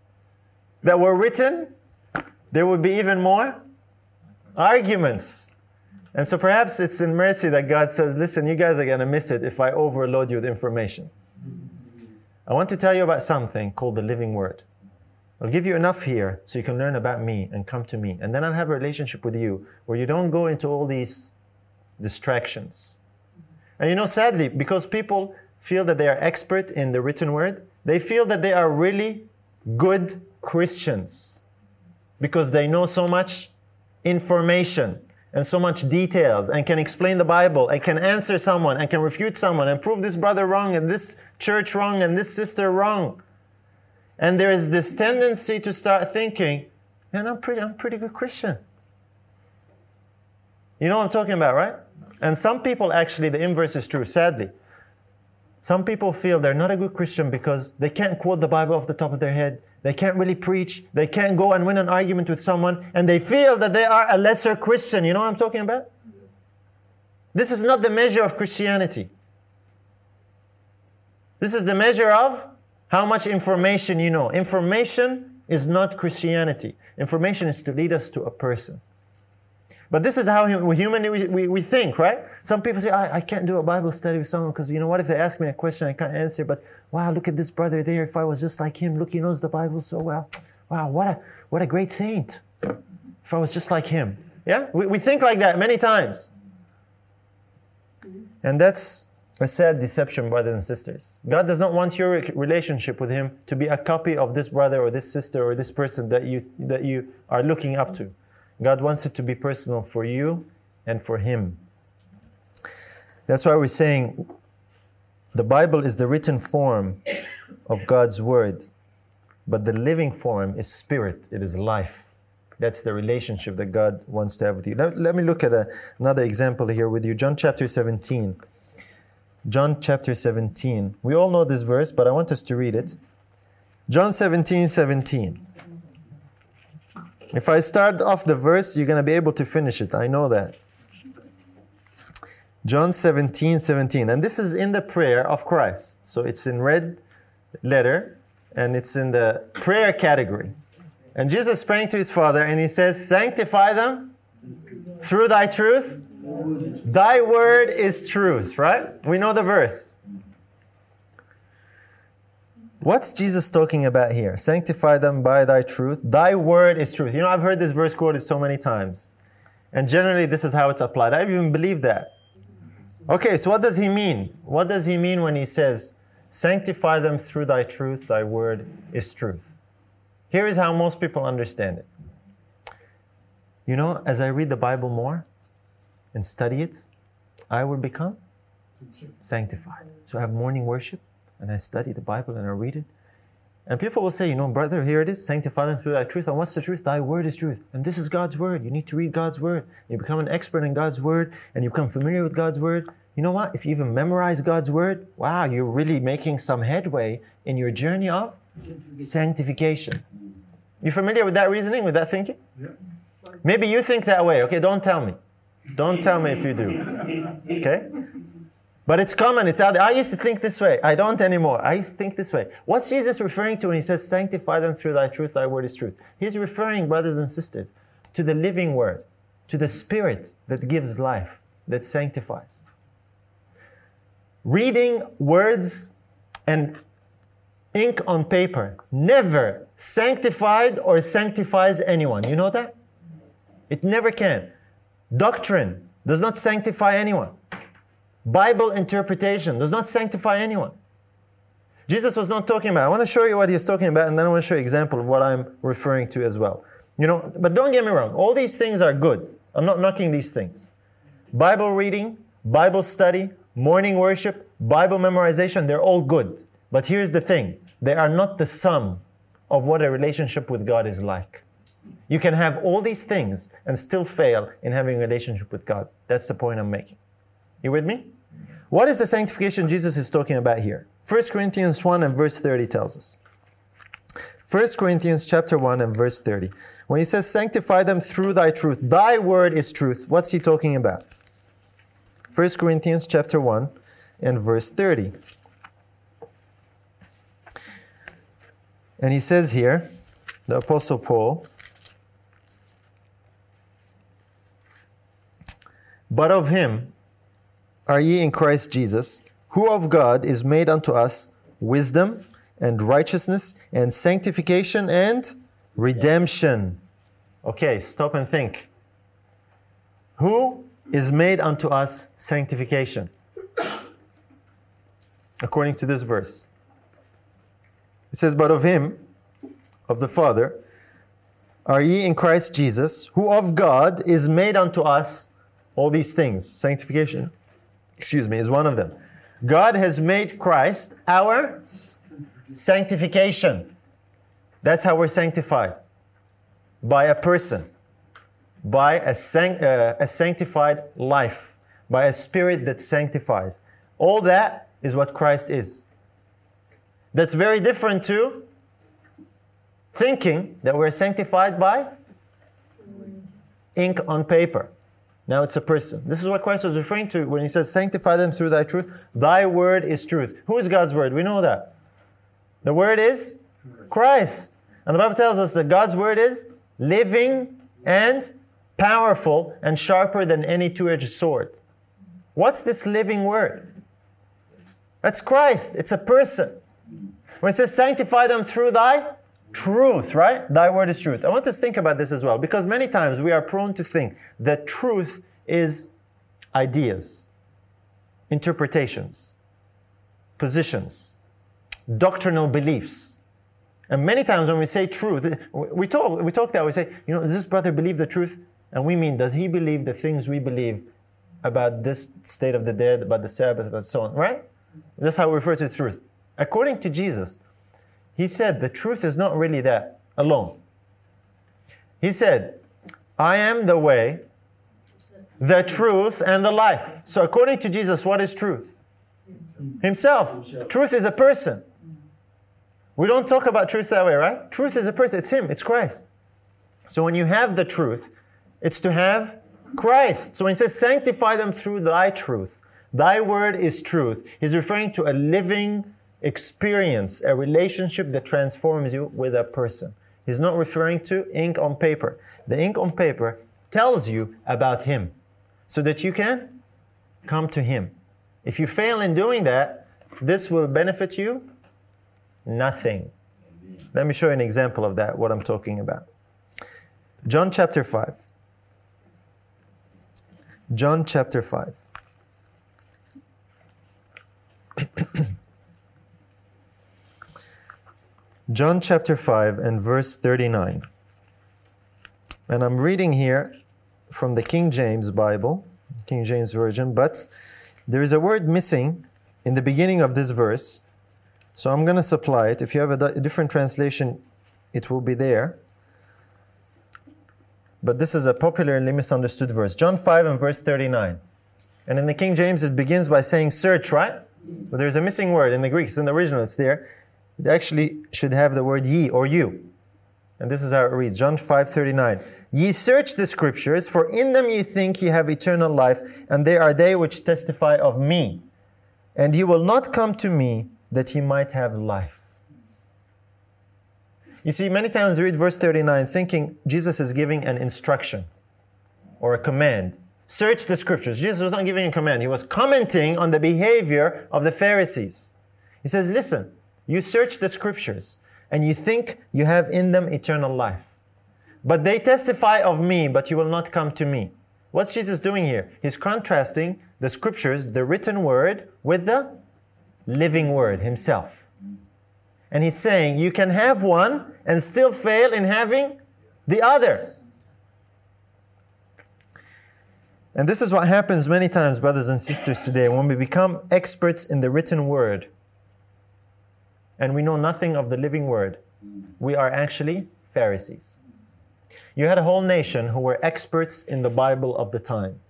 that were written, there would be even more arguments and so perhaps it's in mercy that God says, listen, you guys are going to miss it if I overload you with information. I want to tell you about something called the living word. I'll give you enough here so you can learn about me and come to me. And then I'll have a relationship with you where you don't go into all these distractions. And you know, sadly, because people feel that they are expert in the written word, they feel that they are really good Christians because they know so much information and so much details and can explain the Bible and can answer someone and can refute someone and prove this brother wrong and this church wrong and this sister wrong. And there is this tendency to start thinking, man, I'm pretty, I'm a pretty good Christian. You know what I'm talking about, right? And some people actually, the inverse is true, sadly. Some people feel they're not a good Christian because they can't quote the Bible off the top of their head. They can't really preach. They can't go and win an argument with someone. And they feel that they are a lesser Christian. You know what I'm talking about? This is not the measure of Christianity. This is the measure of how much information you know. Information is not Christianity. Information is to lead us to a person. But this is how humanly we, we, we think, right? Some people say, I, I can't do a Bible study with someone because, you know, what if they ask me a question I can't answer? But wow, look at this brother there. If I was just like him, look, he knows the Bible so well. Wow, what a, what a great saint. If I was just like him. Yeah? We, we think like that many times. Mm-hmm. And that's a sad deception, brothers and sisters. God does not want your relationship with Him to be a copy of this brother or this sister or this person that you, that you are looking up to. God wants it to be personal for you and for Him. That's why we're saying the Bible is the written form of God's Word, but the living form is spirit, it is life. That's the relationship that God wants to have with you. Let, let me look at a, another example here with you. John chapter 17. John chapter 17. We all know this verse, but I want us to read it. John 17, 17. If I start off the verse, you're going to be able to finish it. I know that. John 17, 17. And this is in the prayer of Christ. So it's in red letter and it's in the prayer category. And Jesus praying to his Father and he says, Sanctify them through thy truth. Thy word is truth, right? We know the verse. What's Jesus talking about here? Sanctify them by thy truth. Thy word is truth. You know, I've heard this verse quoted so many times. And generally, this is how it's applied. I even believe that. Okay, so what does he mean? What does he mean when he says, Sanctify them through thy truth, thy word is truth? Here is how most people understand it. You know, as I read the Bible more and study it, I will become sanctified. So I have morning worship and I study the Bible and I read it. And people will say, you know, brother, here it is, sanctify them through thy truth. And what's the truth? Thy word is truth. And this is God's word. You need to read God's word. You become an expert in God's word and you become familiar with God's word. You know what? If you even memorize God's word, wow, you're really making some headway in your journey of sanctification. You familiar with that reasoning, with that thinking? Yeah. Maybe you think that way. Okay, don't tell me. Don't tell me if you do. Okay? But it's common, it's out there. I used to think this way. I don't anymore. I used to think this way. What's Jesus referring to when he says, Sanctify them through thy truth, thy word is truth? He's referring, brothers and sisters, to the living word, to the spirit that gives life, that sanctifies. Reading words and ink on paper never sanctified or sanctifies anyone. You know that? It never can. Doctrine does not sanctify anyone. Bible interpretation does not sanctify anyone. Jesus was not talking about. I want to show you what he's talking about, and then I want to show you an example of what I'm referring to as well. You know, but don't get me wrong, all these things are good. I'm not knocking these things. Bible reading, Bible study, morning worship, Bible memorization, they're all good. But here's the thing they are not the sum of what a relationship with God is like. You can have all these things and still fail in having a relationship with God. That's the point I'm making. You with me? What is the sanctification Jesus is talking about here? 1 Corinthians 1 and verse 30 tells us. 1 Corinthians chapter 1 and verse 30. When he says, Sanctify them through thy truth, thy word is truth, what's he talking about? 1 Corinthians chapter 1 and verse 30. And he says here, the Apostle Paul, But of him are ye in Christ Jesus, who of God is made unto us wisdom and righteousness and sanctification and redemption. Okay, stop and think. Who is made unto us sanctification? According to this verse. It says, But of him, of the Father, are ye in Christ Jesus, who of God is made unto us all these things. Sanctification, excuse me, is one of them. God has made Christ our sanctification. That's how we're sanctified by a person, by a, san- uh, a sanctified life, by a spirit that sanctifies. All that is what Christ is. That's very different to thinking that we're sanctified by ink on paper. Now it's a person. This is what Christ was referring to when he says, Sanctify them through thy truth. Thy word is truth. Who is God's word? We know that. The word is Christ. And the Bible tells us that God's word is living and powerful and sharper than any two edged sword. What's this living word? That's Christ. It's a person. When it says, Sanctify them through thy truth, right? Thy word is truth. I want us to think about this as well because many times we are prone to think that truth is ideas, interpretations, positions, doctrinal beliefs. And many times when we say truth, we talk, we talk that, we say, you know, does this brother believe the truth? And we mean, does he believe the things we believe about this state of the dead, about the Sabbath, about so on, right? That's how we refer to truth. According to Jesus, he said the truth is not really there alone. He said, I am the way, the truth, and the life. So, according to Jesus, what is truth? Himself. Truth is a person. We don't talk about truth that way, right? Truth is a person. It's Him, it's Christ. So, when you have the truth, it's to have Christ. So, when He says, Sanctify them through thy truth, thy word is truth, He's referring to a living experience, a relationship that transforms you with a person. He's not referring to ink on paper. The ink on paper tells you about Him so that you can come to Him. If you fail in doing that, this will benefit you nothing. Let me show you an example of that, what I'm talking about. John chapter 5. John chapter 5. [CLEARS THROAT] John chapter 5 and verse 39. And I'm reading here from the King James Bible, King James Version, but there is a word missing in the beginning of this verse. So I'm going to supply it. If you have a different translation, it will be there. But this is a popularly misunderstood verse. John 5 and verse 39. And in the King James, it begins by saying search, right? But there's a missing word in the Greek. It's in the original, it's there it actually should have the word ye or you. And this is how it reads John 5 39. Ye search the scriptures, for in them ye think ye have eternal life, and they are they which testify of me. And ye will not come to me that ye might have life. You see, many times we read verse 39 thinking Jesus is giving an instruction or a command. Search the scriptures. Jesus was not giving a command, he was commenting on the behavior of the Pharisees. He says, Listen, you search the scriptures and you think you have in them eternal life. But they testify of me, but you will not come to me. What's Jesus doing here? He's contrasting the scriptures, the written word, with the living word himself. And he's saying you can have one and still fail in having the other. And this is what happens many times, brothers and sisters, today when we become experts in the written word and we know nothing of the living word. We are actually Pharisees. You had a whole nation who were experts in the Bible of the time,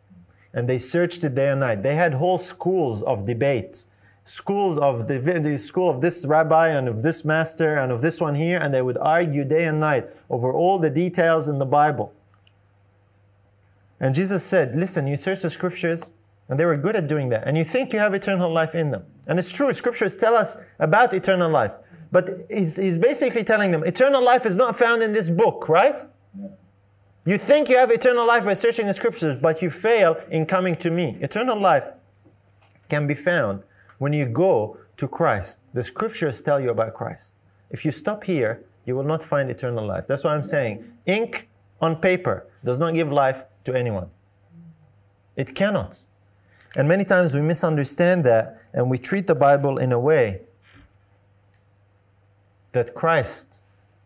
and they searched it day and night. They had whole schools of debate, schools of the, the school of this rabbi and of this master and of this one here, and they would argue day and night over all the details in the Bible. And Jesus said, Listen, you search the scriptures, and they were good at doing that. And you think you have eternal life in them. And it's true, scriptures tell us about eternal life. But he's, he's basically telling them, eternal life is not found in this book, right? You think you have eternal life by searching the scriptures, but you fail in coming to me. Eternal life can be found when you go to Christ. The scriptures tell you about Christ. If you stop here, you will not find eternal life. That's why I'm saying ink on paper does not give life to anyone. It cannot. And many times we misunderstand that and we treat the Bible in a way that Christ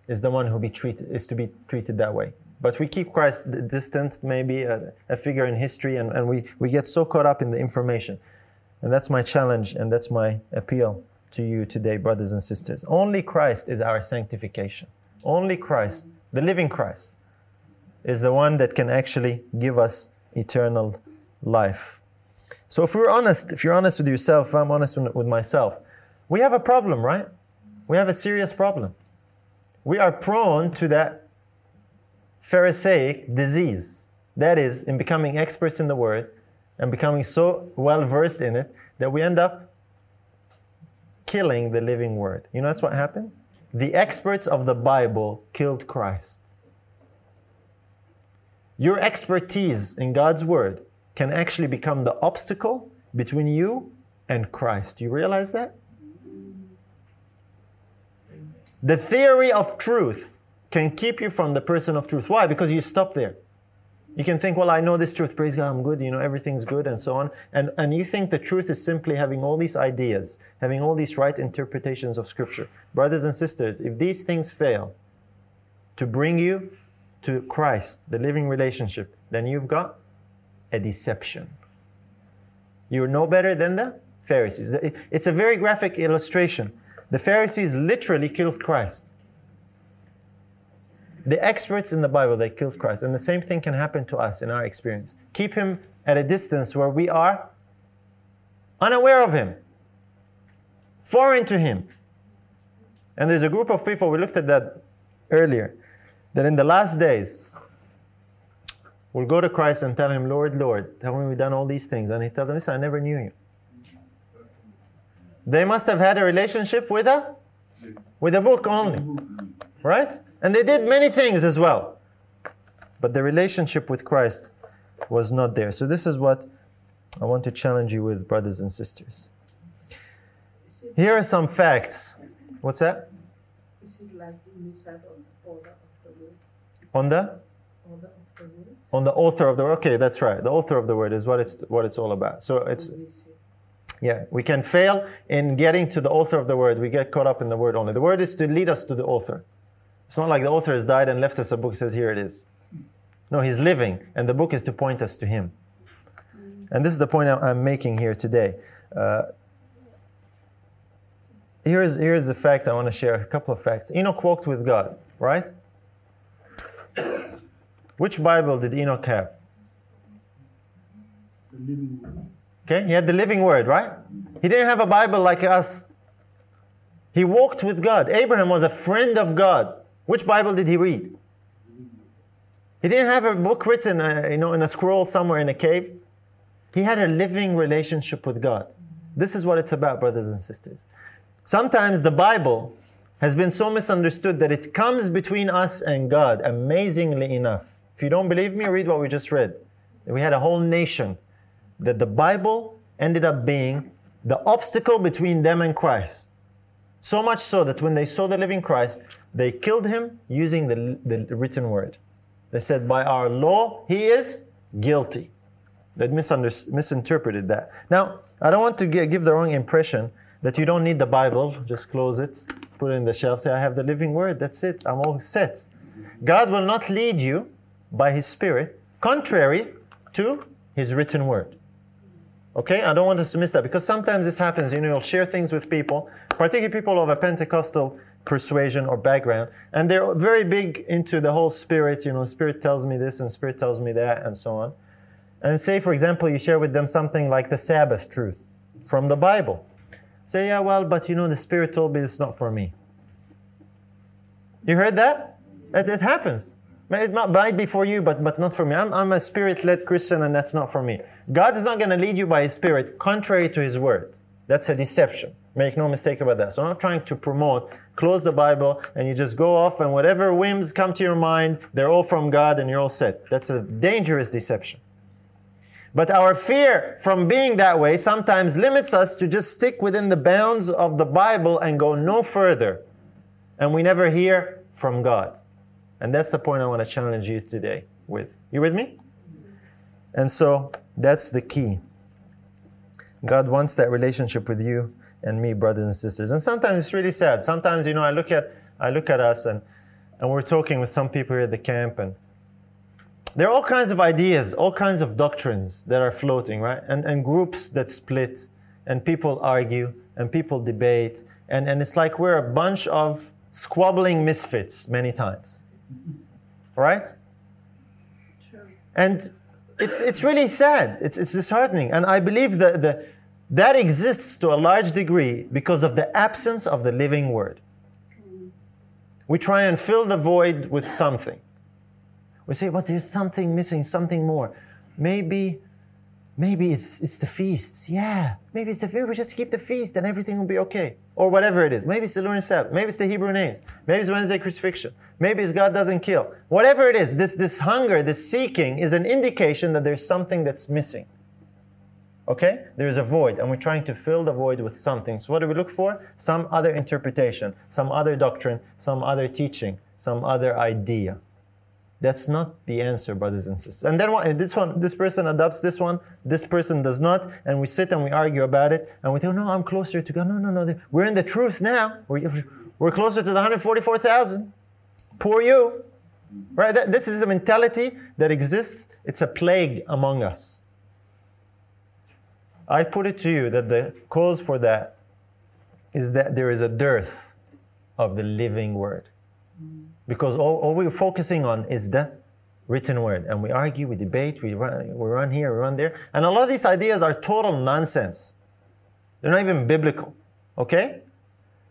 is the one who be treated, is to be treated that way. But we keep Christ distant, maybe a, a figure in history, and, and we, we get so caught up in the information. And that's my challenge and that's my appeal to you today, brothers and sisters. Only Christ is our sanctification. Only Christ, the living Christ, is the one that can actually give us eternal life. So if we're honest, if you're honest with yourself, if I'm honest with myself, we have a problem, right? We have a serious problem. We are prone to that Pharisaic disease. That is, in becoming experts in the word and becoming so well versed in it that we end up killing the living word. You know that's what happened? The experts of the Bible killed Christ. Your expertise in God's word can actually become the obstacle between you and Christ. Do you realize that? The theory of truth can keep you from the person of truth. Why? Because you stop there. You can think, well, I know this truth, praise God, I'm good, you know, everything's good, and so on. And, and you think the truth is simply having all these ideas, having all these right interpretations of Scripture. Brothers and sisters, if these things fail to bring you to Christ, the living relationship, then you've got a deception. You're no better than the Pharisees. It's a very graphic illustration. The Pharisees literally killed Christ. The experts in the Bible, they killed Christ. And the same thing can happen to us in our experience. Keep him at a distance where we are unaware of him, foreign to him. And there's a group of people, we looked at that earlier, that in the last days, will go to Christ and tell him, Lord, Lord, tell me we've done all these things. And he tells them, Listen, I never knew you. They must have had a relationship with a with a book only. Right? And they did many things as well. But the relationship with Christ was not there. So this is what I want to challenge you with, brothers and sisters. Here are some facts. What's that? Is it like you said on the order of the word? On the Order of the word? On the author of the word. Okay, that's right. The author of the word is what it's what it's all about. So it's yeah, we can fail in getting to the author of the word. We get caught up in the word only. The word is to lead us to the author. It's not like the author has died and left us a book says here it is. No, he's living, and the book is to point us to him. And this is the point I'm making here today. Uh, here's, here's the fact I want to share a couple of facts. Enoch walked with God, right? Which Bible did Enoch have? The living word. Okay, he had the living word, right? He didn't have a Bible like us. He walked with God. Abraham was a friend of God. Which Bible did he read? He didn't have a book written, uh, you know, in a scroll somewhere in a cave. He had a living relationship with God. This is what it's about, brothers and sisters. Sometimes the Bible has been so misunderstood that it comes between us and God, amazingly enough. If you don't believe me, read what we just read. We had a whole nation that the Bible ended up being the obstacle between them and Christ. So much so that when they saw the living Christ, they killed him using the, the written word. They said, By our law, he is guilty. They misinterpreted that. Now, I don't want to give the wrong impression that you don't need the Bible, just close it. put it in the shelf, say, I have the living word, that's it, I'm all set. God will not lead you by His Spirit contrary to His written word. Okay, I don't want us to miss that because sometimes this happens. You know, you'll share things with people, particularly people of a Pentecostal persuasion or background, and they're very big into the whole spirit. You know, spirit tells me this and spirit tells me that, and so on. And say, for example, you share with them something like the Sabbath truth from the Bible. Say, yeah, well, but you know, the spirit told me it's not for me. You heard that? It, it happens. It might be for you, but, but not for me. I'm, I'm a spirit led Christian, and that's not for me. God is not going to lead you by His Spirit contrary to His Word. That's a deception. Make no mistake about that. So I'm not trying to promote, close the Bible, and you just go off, and whatever whims come to your mind, they're all from God, and you're all set. That's a dangerous deception. But our fear from being that way sometimes limits us to just stick within the bounds of the Bible and go no further. And we never hear from God. And that's the point I want to challenge you today with. You with me? And so that's the key. God wants that relationship with you and me, brothers and sisters. And sometimes it's really sad. Sometimes, you know, I look at I look at us and, and we're talking with some people here at the camp and there are all kinds of ideas, all kinds of doctrines that are floating, right? And, and groups that split, and people argue, and people debate, and, and it's like we're a bunch of squabbling misfits many times right? True. And it's, it's really sad. It's, it's disheartening. And I believe that the, that exists to a large degree because of the absence of the living word. We try and fill the void with something. We say, but there's something missing, something more. Maybe, maybe it's, it's the feasts. Yeah, maybe it's the maybe we just keep the feast and everything will be okay. Or whatever it is. Maybe it's the lunar Sabbath. Maybe it's the Hebrew names. Maybe it's Wednesday crucifixion. Maybe it's God doesn't kill. Whatever it is, this, this hunger, this seeking is an indication that there's something that's missing. Okay? There's a void, and we're trying to fill the void with something. So, what do we look for? Some other interpretation, some other doctrine, some other teaching, some other idea. That's not the answer, brothers and sisters. And then what, this one, this person adopts this one, this person does not, and we sit and we argue about it, and we think, no, I'm closer to God. No, no, no, we're in the truth now. We're, we're closer to the 144,000. Poor you. Right? This is a mentality that exists. It's a plague among us. I put it to you that the cause for that is that there is a dearth of the living word. Because all, all we're focusing on is the written word. And we argue, we debate, we run, we run here, we run there. And a lot of these ideas are total nonsense. They're not even biblical. Okay?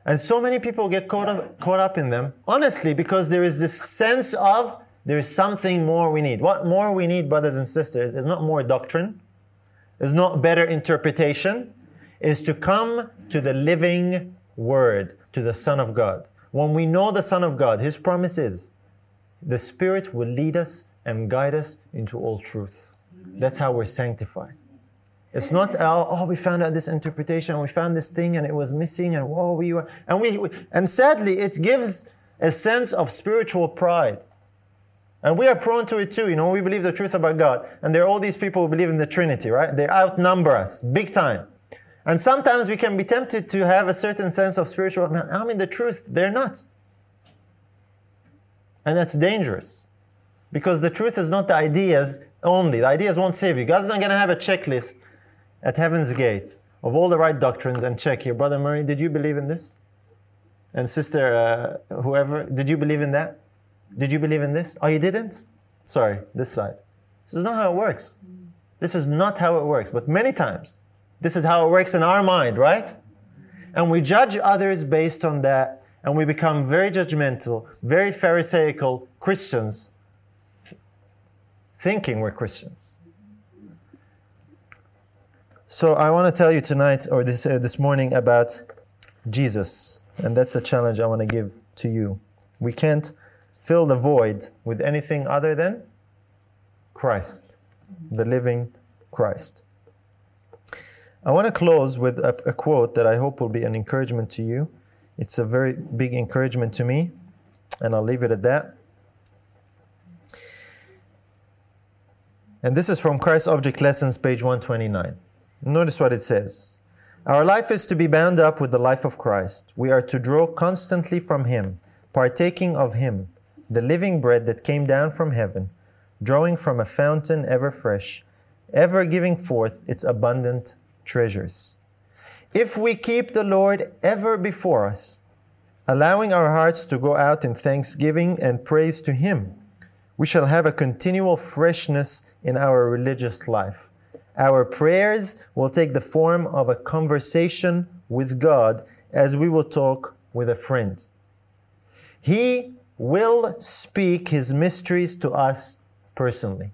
And so many people get caught up, caught up in them, honestly, because there is this sense of there is something more we need. What more we need, brothers and sisters, is not more doctrine, is not better interpretation, is to come to the living Word, to the Son of God. When we know the Son of God, His promise is the Spirit will lead us and guide us into all truth. That's how we're sanctified. It's not oh, oh, we found out this interpretation, we found this thing, and it was missing, and whoa, we were, and we, we, and sadly, it gives a sense of spiritual pride, and we are prone to it too. You know, we believe the truth about God, and there are all these people who believe in the Trinity, right? They outnumber us big time, and sometimes we can be tempted to have a certain sense of spiritual. I mean, the truth, they're not, and that's dangerous, because the truth is not the ideas only. The ideas won't save you. God's not going to have a checklist at Heaven's Gate of all the right doctrines and check here. Brother Murray, did you believe in this? And sister, uh, whoever, did you believe in that? Did you believe in this? Oh, you didn't? Sorry, this side. This is not how it works. This is not how it works. But many times, this is how it works in our mind, right? And we judge others based on that, and we become very judgmental, very Pharisaical Christians, thinking we're Christians. So I want to tell you tonight or this uh, this morning about Jesus, and that's a challenge I want to give to you. We can't fill the void with anything other than Christ, the living Christ. I want to close with a, a quote that I hope will be an encouragement to you. It's a very big encouragement to me, and I'll leave it at that. And this is from Christ Object Lessons, page 129. Notice what it says Our life is to be bound up with the life of Christ. We are to draw constantly from Him, partaking of Him, the living bread that came down from heaven, drawing from a fountain ever fresh, ever giving forth its abundant treasures. If we keep the Lord ever before us, allowing our hearts to go out in thanksgiving and praise to Him, we shall have a continual freshness in our religious life. Our prayers will take the form of a conversation with God as we will talk with a friend. He will speak His mysteries to us personally.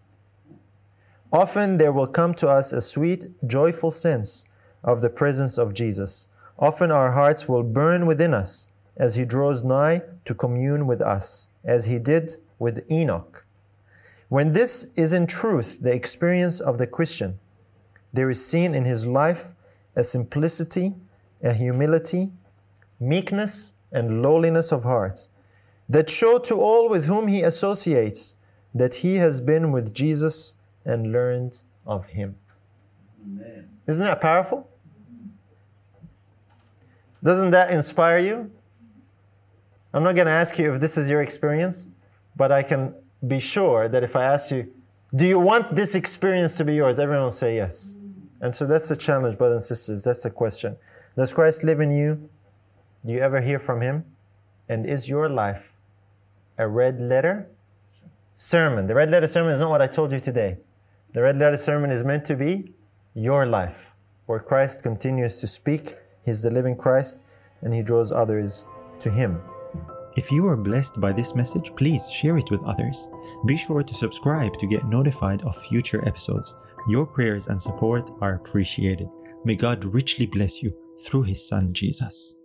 Often there will come to us a sweet, joyful sense of the presence of Jesus. Often our hearts will burn within us as He draws nigh to commune with us, as He did with Enoch. When this is in truth the experience of the Christian, there is seen in his life a simplicity, a humility, meekness, and lowliness of heart that show to all with whom he associates that he has been with Jesus and learned of him. Amen. Isn't that powerful? Doesn't that inspire you? I'm not going to ask you if this is your experience, but I can be sure that if I ask you, do you want this experience to be yours? Everyone will say yes. And so that's the challenge, brothers and sisters. That's the question. Does Christ live in you? Do you ever hear from Him? And is your life a red letter sermon? The red letter sermon is not what I told you today. The red letter sermon is meant to be your life, where Christ continues to speak. He's the living Christ, and He draws others to Him. If you are blessed by this message, please share it with others. Be sure to subscribe to get notified of future episodes. Your prayers and support are appreciated. May God richly bless you through His Son, Jesus.